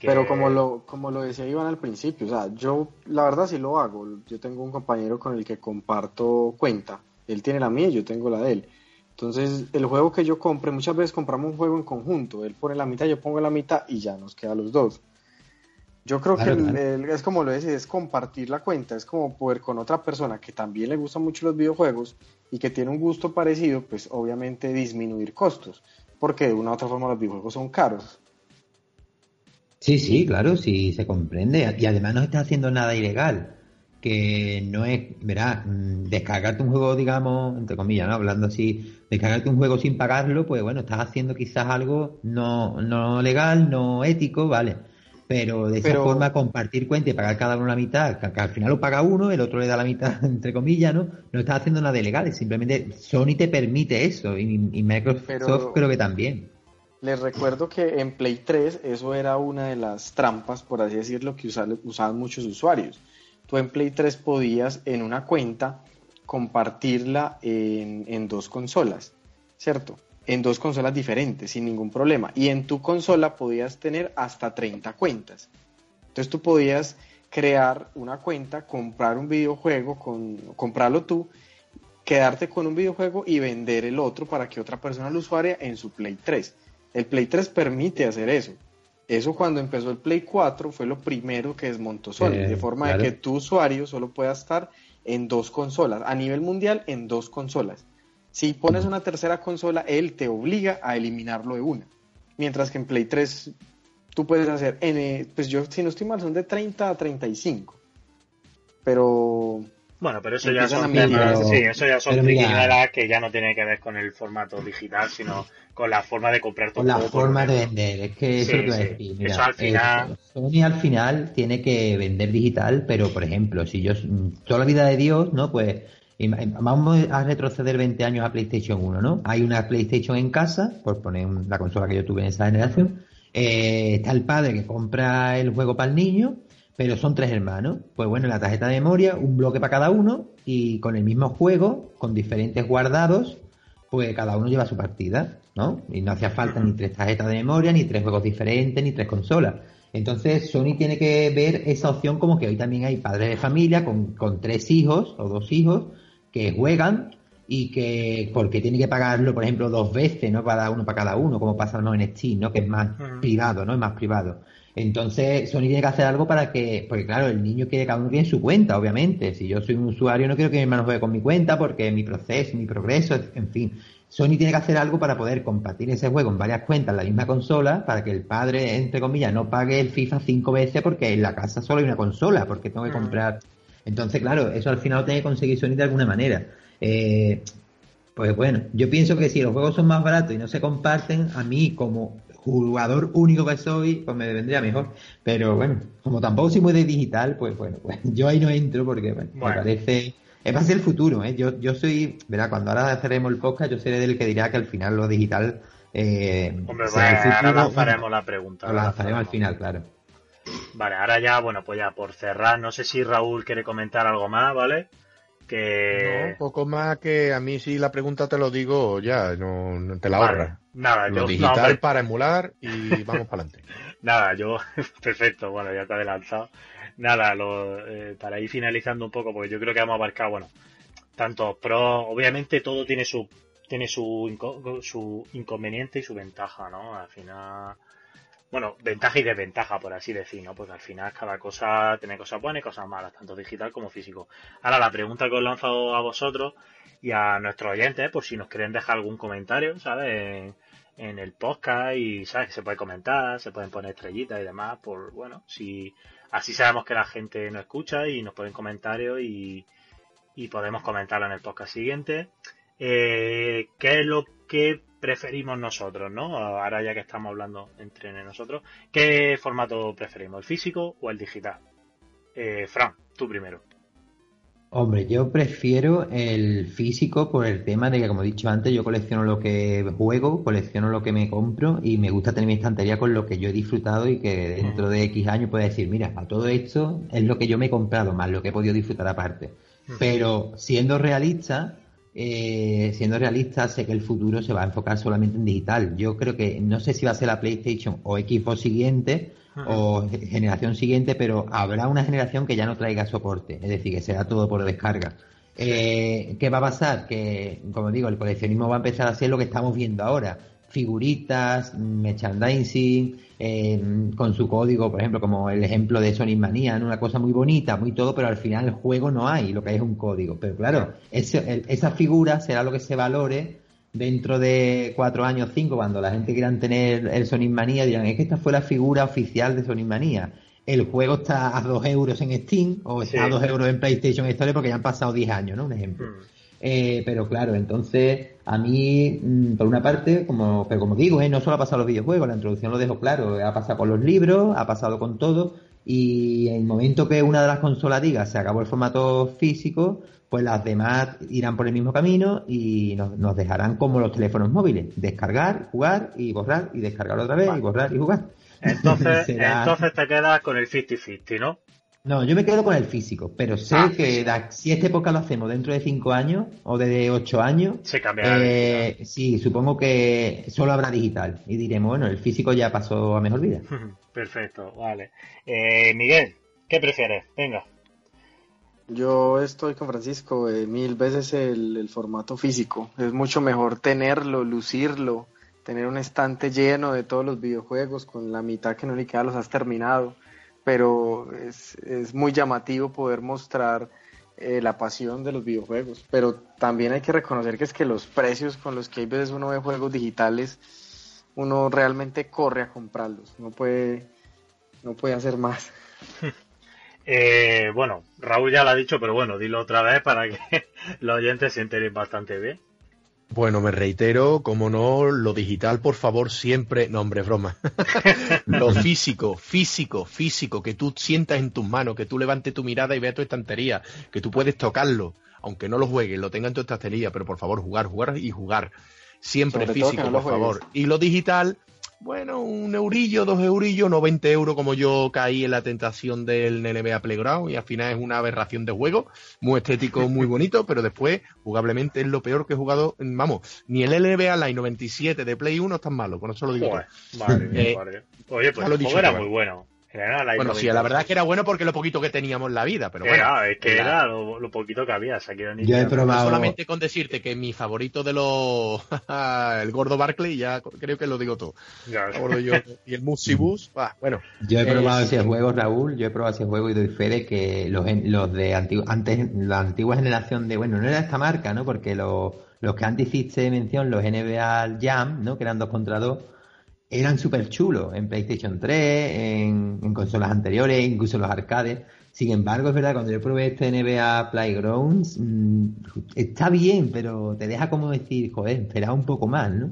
pero como lo, como lo decía Iván al principio, o sea, yo la verdad sí lo hago. Yo tengo un compañero con el que comparto cuenta. Él tiene la mía y yo tengo la de él. Entonces, el juego que yo compre, muchas veces compramos un juego en conjunto. Él pone la mitad, yo pongo la mitad y ya nos queda los dos. Yo creo que es como lo decía, es compartir la cuenta, es como poder con otra persona que también le gustan mucho los videojuegos y que tiene un gusto parecido, pues obviamente disminuir costos, porque de una u otra forma los videojuegos son caros. Sí, sí, claro, sí se comprende. Y además no estás haciendo nada ilegal. Que no es, verás, mm, descargarte un juego, digamos, entre comillas, ¿no? Hablando así, descargarte un juego sin pagarlo, pues bueno, estás haciendo quizás algo no, no legal, no ético, ¿vale? Pero de esa forma compartir cuenta y pagar cada uno la mitad, que, al final lo paga uno, el otro le da la mitad, <laughs> entre comillas, ¿no? No estás haciendo nada ilegal, simplemente Sony te permite eso y, Microsoft creo que también. Les recuerdo que en Play 3 eso era una de las trampas, por así decirlo, que usaban muchos usuarios. Tú en Play 3 podías en una cuenta compartirla en, dos consolas, ¿cierto? En dos consolas diferentes, sin ningún problema. Y en tu consola podías tener hasta 30 cuentas. Entonces tú podías crear una cuenta, comprar un videojuego, con, comprarlo tú, quedarte con un videojuego y vender el otro para que otra persona lo usuaria en su Play 3. El Play 3 permite hacer eso. Eso cuando empezó el Play 4 fue lo primero que desmontó Sony, de forma de que tu usuario solo pueda estar en dos consolas, a nivel mundial en dos consolas. Si pones una tercera consola, él te obliga a eliminarlo de una. Mientras que en Play 3 tú puedes hacer, N, pues yo si no estoy mal son de 30 a 35. Pero bueno, pero eso ya son temas, sí, eso ya son que ya no tiene que ver con el formato digital, sino con la forma de comprar todo. Con la forma de vender, es que eso lo decir. eso al final... Sony al final tiene que vender digital, pero por ejemplo, si yo toda la vida de Dios, ¿no? Pues vamos a retroceder 20 años a PlayStation 1, ¿no? Hay una PlayStation en casa, por poner la consola que yo tuve en esa generación. Eh, está el padre que compra el juego para el niño pero son tres hermanos. Pues bueno, la tarjeta de memoria, un bloque para cada uno y con el mismo juego, con diferentes guardados, pues cada uno lleva su partida, ¿no? Y no hacía falta ni tres tarjetas de memoria, ni tres juegos diferentes, ni tres consolas. Entonces Sony tiene que ver esa opción como que hoy también hay padres de familia con, con tres hijos o dos hijos que juegan y que porque tiene que pagarlo, por ejemplo, dos veces, ¿no? Para uno para cada uno, como pasa ¿no? en Steam, ¿no? Que es más privado, ¿no? Es más privado. Entonces, Sony tiene que hacer algo para que, porque claro, el niño quiere cada uno tiene su cuenta, obviamente. Si yo soy un usuario, no quiero que mi hermano juegue con mi cuenta porque mi proceso, mi progreso, en fin. Sony tiene que hacer algo para poder compartir ese juego en varias cuentas en la misma consola, para que el padre, entre comillas, no pague el FIFA cinco veces porque en la casa solo hay una consola, porque tengo que comprar. Entonces, claro, eso al final lo tiene que conseguir Sony de alguna manera. Eh, pues bueno, yo pienso que si los juegos son más baratos y no se comparten, a mí como jugador único que soy, pues me vendría mejor. Pero bueno, como tampoco soy muy de digital, pues bueno, pues <laughs> yo ahí no entro porque me parece... Es para ser el futuro, ¿eh? Yo, yo soy, ¿verdad? Cuando ahora cerremos el podcast, yo seré del que dirá que al final lo digital... Eh, Hombre, ahora lanzaremos la pregunta. Lo lanzaremos al final, claro. Vale, ahora ya, bueno, pues ya por cerrar, no sé si Raúl quiere comentar algo más, ¿vale? que... No, poco más que a mí si la pregunta te lo digo ya, no, te la ahorras. Nada, lo digital para emular y vamos para adelante. <laughs> nada, yo, <laughs> perfecto, bueno, ya te he adelantado. Nada, lo, eh, para ir finalizando un poco, porque yo creo que hemos abarcado, bueno, tanto pro, obviamente todo tiene su tiene su, su inconveniente y su ventaja, ¿no? Al final bueno, ventaja y desventaja, por así decir, ¿no? Porque al final cada cosa tiene cosas buenas y cosas malas, tanto digital como físico. Ahora, la pregunta que os lanzo a vosotros y a nuestros oyentes, por si nos quieren dejar algún comentario, ¿sabes? En, el podcast y, ¿sabes? Que se puede comentar, se pueden poner estrellitas y demás, por, bueno, si así sabemos que la gente nos escucha y nos ponen comentarios y, y podemos comentarlo en el podcast siguiente. Eh, ¿Qué es lo que preferimos nosotros, ¿no? Ahora ya que estamos hablando entre nosotros, ¿qué formato preferimos, el físico o el digital? Eh, Fran, tú primero. Hombre, yo prefiero el físico por el tema de que, como he dicho antes, yo colecciono lo que juego, colecciono lo que me compro y me gusta tener mi estantería con lo que yo he disfrutado y que dentro de X años pueda decir, mira, a todo esto es lo que yo me he comprado, más lo que he podido disfrutar aparte. Pero siendo realista, eh, siendo realista, sé que el futuro se va a enfocar solamente en digital. Yo creo que no sé si va a ser la PlayStation o Xbox siguiente o generación siguiente, pero habrá una generación que ya no traiga soporte, es decir, que será todo por descarga. Eh, ¿Qué va a pasar? Que, como digo, el coleccionismo va a empezar a ser lo que estamos viendo ahora figuritas, merchandising, eh, con su código, por ejemplo, como el ejemplo de Sonic Manía, una cosa muy bonita, muy todo, pero al final el juego no hay, lo que hay es un código. Pero claro, esa figura será lo que se valore dentro de cuatro años, cinco, cuando la gente quiera tener el Sonic Manía, dirán, es que esta fue la figura oficial de Sonic Manía. El juego está a dos euros en Steam o está a dos euros en PlayStation Store porque ya han pasado diez años, ¿no? Un ejemplo. Mm. Eh, pero claro, entonces a mí, mm, por una parte, como, pero como digo, ¿eh? no solo ha pasado los videojuegos, la introducción lo dejo claro, ha pasado con los libros, ha pasado con todo, y en el momento que una de las consolas diga se acabó el formato físico, pues las demás irán por el mismo camino y nos, dejarán como los teléfonos móviles, descargar, jugar y borrar y descargar otra vez y borrar y jugar. <laughs> Entonces, entonces te quedas con el 50-50, ¿no? No, yo me quedo con el físico, pero sé ah, que si esta época lo hacemos dentro de 5 años o de 8 años, se cambiará. Eh, sí, supongo que solo habrá digital y diremos, bueno, el físico ya pasó a mejor vida. <laughs> Perfecto, vale. Eh, Miguel, ¿qué prefieres? Venga. Yo estoy con Francisco, eh, mil veces el, el, formato físico. Es mucho mejor tenerlo, lucirlo, tener un estante lleno de todos los videojuegos con la mitad que no ni queda los has terminado pero es, es muy llamativo poder mostrar eh, la pasión de los videojuegos. Pero también hay que reconocer que es que los precios con los que hay veces uno ve juegos digitales, uno realmente corre a comprarlos, no puede, no puede hacer más. <laughs> Eh, bueno, Raúl ya lo ha dicho, pero bueno, dilo otra vez para que <laughs> los oyentes se enteren bastante bien. Bueno, me reitero, como no, lo digital, por favor, siempre, no hombre, broma. <laughs> lo físico, físico, físico, que tú sientas en tus manos, que tú levantes tu mirada y veas tu estantería, que tú puedes tocarlo, aunque no lo juegues, lo tengas en tu estantería, pero por favor, jugar, jugar y jugar. Siempre físico, por favor. Y lo digital, bueno, un eurillo, dos eurillos, no 20 euros como yo caí en la tentación del NBA Playground y al final es una aberración de juego, muy estético, muy <laughs> bonito, pero después jugablemente es lo peor que he jugado, vamos, ni el NBA Line 97 de Play 1 es tan malo, con eso lo digo. Madre Oye, pues el juego era muy bueno bueno, sí, la verdad es que era bueno porque lo poquito que teníamos en la vida, pero bueno. es que era, lo, poquito que había. Yo he probado. Solamente con decirte que mi favorito de los. <laughs> el gordo Barclay, ya creo que lo digo todo. y el Musibus, <laughs> bueno. Yo he probado ese juego, Raúl. Yo he probado ese juego y doy fe de que los, los de antes, la antigua generación de. Bueno, no era esta marca, ¿no? Porque los, los que antes hiciste mención, los NBA Jam, ¿no? Que eran dos contra dos eran súper chulos en PlayStation 3, en, consolas anteriores, incluso los arcades. Sin embargo, es verdad, cuando yo probé este NBA Playgrounds, mm, está bien, pero te deja como decir, joder, espera un poco más, ¿no?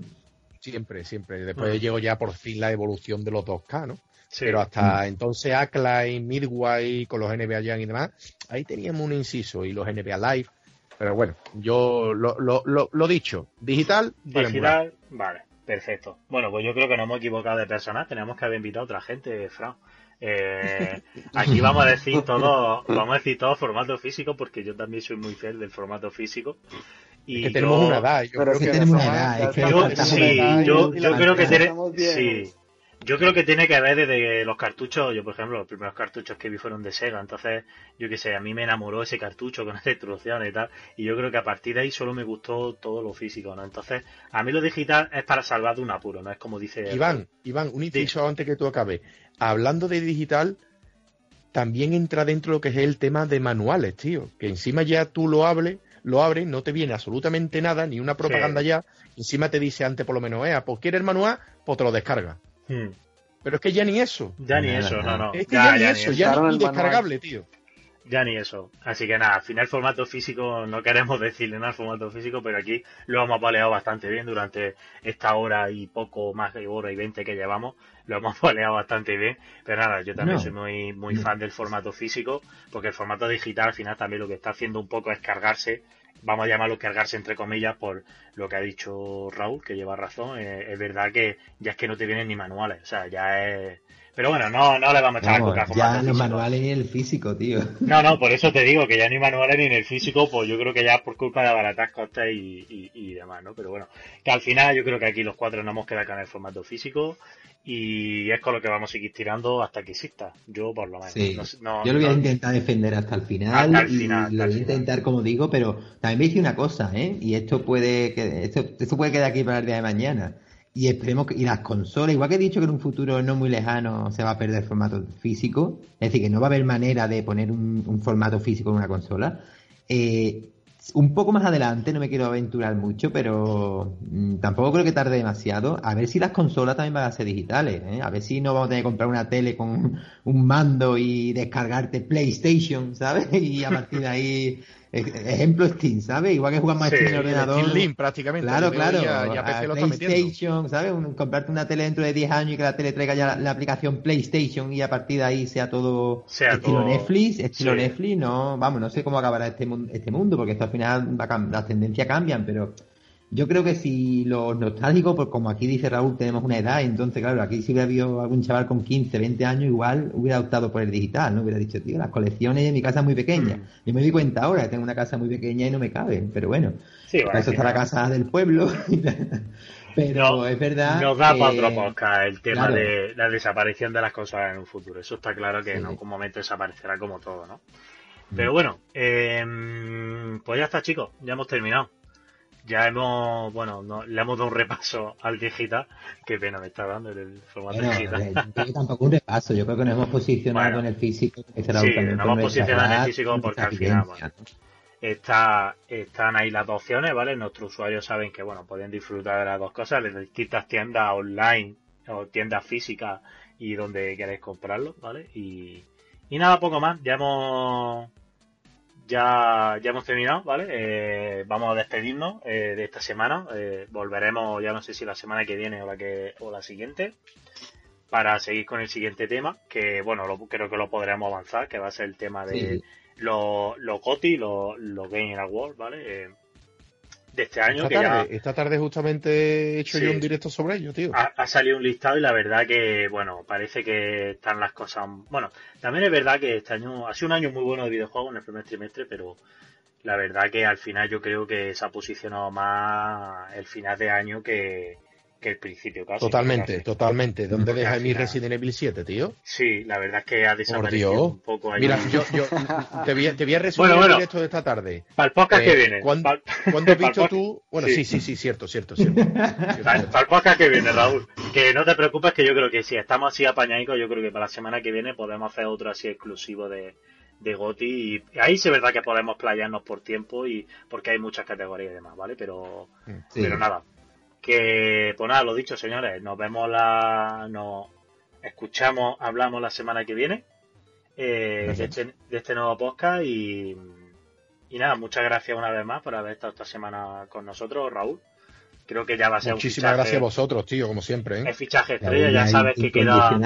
Siempre, siempre. Después mm. llego ya por fin la evolución de los 2K, ¿no? Pero hasta mm. entonces Acclaim, Midway, con los NBA Jam y demás, ahí teníamos un inciso y los NBA Live. Pero bueno, yo lo, lo, lo, dicho, digital. Digital, vale. Perfecto. Bueno, pues yo creo que no hemos equivocado de personal. Tenemos que haber invitado a otra gente, Fran. Eh, aquí vamos a decir todo, vamos a decir todo formato físico, porque yo también soy muy fiel del formato físico. Y que tenemos una edad. Yo creo que, tenemos una edad. sí, yo, yo creo que tenemos. Sí, yo creo que tiene que ver desde los cartuchos. Yo, por ejemplo, los primeros cartuchos que vi fueron de Sega. Entonces, yo qué sé, a mí me enamoró ese cartucho con <laughs> esa instrucción y tal. Y yo creo que a partir de ahí solo me gustó todo lo físico, ¿no? Entonces, a mí lo digital es para salvar de un apuro, ¿no? Es como dice. Iván, Iván, un inciso antes que tú acabes. Hablando de digital, también entra dentro lo que es el tema de manuales, tío. Que encima ya tú lo hables lo abres, no te viene absolutamente nada, ni una propaganda ya, encima te dice antes por lo menos, eh, pues quieres el manual, pues te lo descarga. Hmm. Pero es que ya ni eso. Ya ni eso, no, no. Es que ya, ni eso, ya ni descargable, tío. Ya ni eso. Así que nada, al final formato físico, no queremos <laughs> decirle nada al formato físico, pero aquí lo hemos paleado bastante bien durante esta hora y poco más de hora y veinte que llevamos. Lo hemos <laughs> paleado bastante bien. Pero nada, yo también soy muy, muy fan del formato físico, porque el formato digital al final también lo que está haciendo un poco es cargarse vamos a llamarlo cargarse entre comillas por lo que ha dicho Raúl, que lleva razón. Eh, es verdad que ya es que no te vienen ni manuales, o sea, ya es... Pero bueno, no, no le vamos a echar la coca. Ya los manuales ni el físico, tío. No, no, por eso te digo que ya ni manuales ni en el físico, pues yo creo que ya por culpa de baratas costes y, y, y, demás, ¿no? Pero bueno, que al final yo creo que aquí los cuatro nos hemos quedado con el formato físico y es con lo que vamos a seguir tirando hasta que exista. Yo por lo menos. yo lo voy a intentar defender hasta el final. y lo voy a intentar, como digo, pero también me dice una cosa, ¿eh? Y esto puede que esto, esto puede quedar aquí para el día de mañana. Y esperemos que y las consolas, igual que he dicho que en un futuro no muy lejano se va a perder el formato físico, es decir, que no va a haber manera de poner un, formato físico en una consola. Eh, un poco más adelante, no me quiero aventurar mucho, pero mm, tampoco creo que tarde demasiado. A ver si las consolas también van a ser digitales. ¿eh? A ver si no vamos a tener que comprar una tele con un mando y descargarte PlayStation, ¿sabes? <laughs> Y a partir de ahí Ejemplo Steam, ¿sabes? Igual que jugar más en el ordenador. Steam prácticamente. Claro, claro. PlayStation, ¿sabes? comprarte una tele dentro de 10 años y que la tele traiga ya la, aplicación PlayStation y a partir de ahí sea todo estilo Netflix, estilo Netflix, no, vamos, no sé cómo acabará este, este mundo, porque esto al final las tendencias cambian, pero yo creo que si los nostálgicos, pues como aquí dice Raúl, tenemos una edad, entonces claro, aquí si hubiera habido algún chaval con 15, 20 años, igual hubiera optado por el digital, ¿no? Hubiera dicho, tío, las colecciones de mi casa es muy pequeña. Mm. Yo me di cuenta ahora que tengo una casa muy pequeña y no me cabe, pero bueno, sí, eso está la casa del pueblo. <laughs> pero es verdad. Nos da para otro podcast el tema de la desaparición de las cosas en un futuro. Eso está claro que en algún momento desaparecerá como todo, ¿no? Pero mm. bueno, eh, pues ya está, chicos, ya hemos terminado ya hemos, bueno, le hemos dado un repaso al digital. Qué pena me está dando el formato digital. Eh, tampoco un repaso, yo creo que nos hemos posicionado en el físico. sí, nos hemos posicionado en el físico porque al final, bueno, está, están ahí las dos opciones, ¿vale? Nuestros usuarios saben que, bueno, pueden disfrutar de las dos cosas, de distintas tiendas online o tiendas físicas y donde queréis comprarlo, ¿vale? Y, y nada, poco más. Ya hemos ya, ya hemos terminado, ¿vale? Eh, vamos a despedirnos eh, de esta semana. Eh, volveremos, ya no sé si la semana que viene o la que o la siguiente, para seguir con el siguiente tema, que bueno, lo, creo que lo podremos avanzar, que va a ser el tema de los lo GOTI, los lo Game Awards, ¿vale? De este año. Esta, tarde, esta tarde justamente he hecho yo un directo sobre ello, tío. Ha, salido un listado y la verdad que, bueno, parece que están las cosas... Bueno, también es verdad que este año ha sido un año muy bueno de videojuegos en el primer trimestre, pero la verdad que al final yo creo que se ha posicionado más el final de año que, que el principio casi. Totalmente, totalmente. ¿Dónde deja mi Resident Evil 7, tío? Sí, la verdad es que ha desaparecido un poco ahí. Mira, yo, yo <laughs> te, voy a, te voy a resumir bueno, bueno, de esta tarde. Para el podcast que eh, viene. ¿Cuándo, has <laughs> visto tú? Bueno, sí, sí, sí, cierto, cierto, cierto. <laughs> Para, el podcast que viene, Raúl. Que no te preocupes, que yo creo que si estamos así apañadicos, yo creo que para la semana que viene podemos hacer otro así exclusivo de, de Goti y ahí sí es verdad que podemos playarnos por tiempo y porque hay muchas categorías y demás, ¿vale? Pero, pero nada, que, pues nada, lo dicho, señores, nos vemos la. Nos escuchamos, hablamos la semana que viene eh, de, este, de, este, nuevo podcast y. Y nada, muchas gracias una vez más por haber estado esta semana con nosotros, Raúl. Creo que ya va a ser Muchísimas gracias a vosotros, tío, como siempre. ¿eh? El fichaje estrella, ya sabes que queda.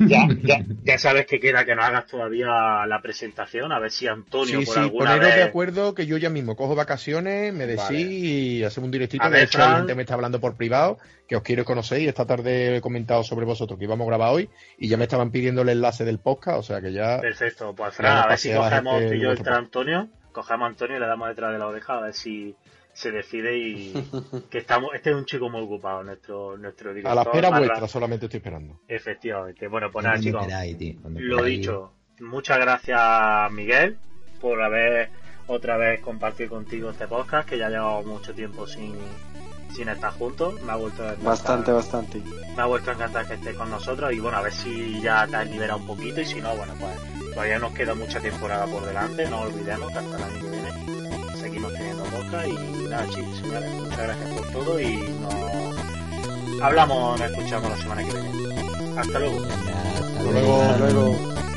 Ya, ya, ya, sabes que queda que no hagas todavía la presentación, a ver si Antonio sí, por sí, alguna poneros de acuerdo que yo ya mismo cojo vacaciones, me decís y hacemos un directito. de hecho, gente me está hablando por privado, que os quiero conocer y esta tarde he comentado sobre vosotros que íbamos a grabar hoy y ya me estaban pidiendo el enlace del podcast, o sea que ya. Perfecto, pues Fran, a ver si cogemos tú y yo entre Antonio, cogemos a Antonio y le damos detrás de la oreja a ver si se decide y <laughs> que estamos este es un chico muy ocupado nuestro nuestro director a la espera vuestra solamente estoy esperando. Efectivamente. Bueno pues nada chicos lo dicho muchas gracias Miguel por haber otra vez compartido contigo este podcast que ya llevamos mucho tiempo sin sin estar juntos. Me ha vuelto a bastante bastante. Me ha vuelto a encantar que estés con nosotros y bueno a ver si ya te has liberado un poquito y si no bueno pues todavía nos queda mucha temporada por delante no olvidemos que hasta el año que viene seguimos teniendo boca y nada, chicos, señores, muchas gracias por todo y nos hablamos, nos escuchamos la semana que viene. Hasta luego. Hasta luego. Hasta luego.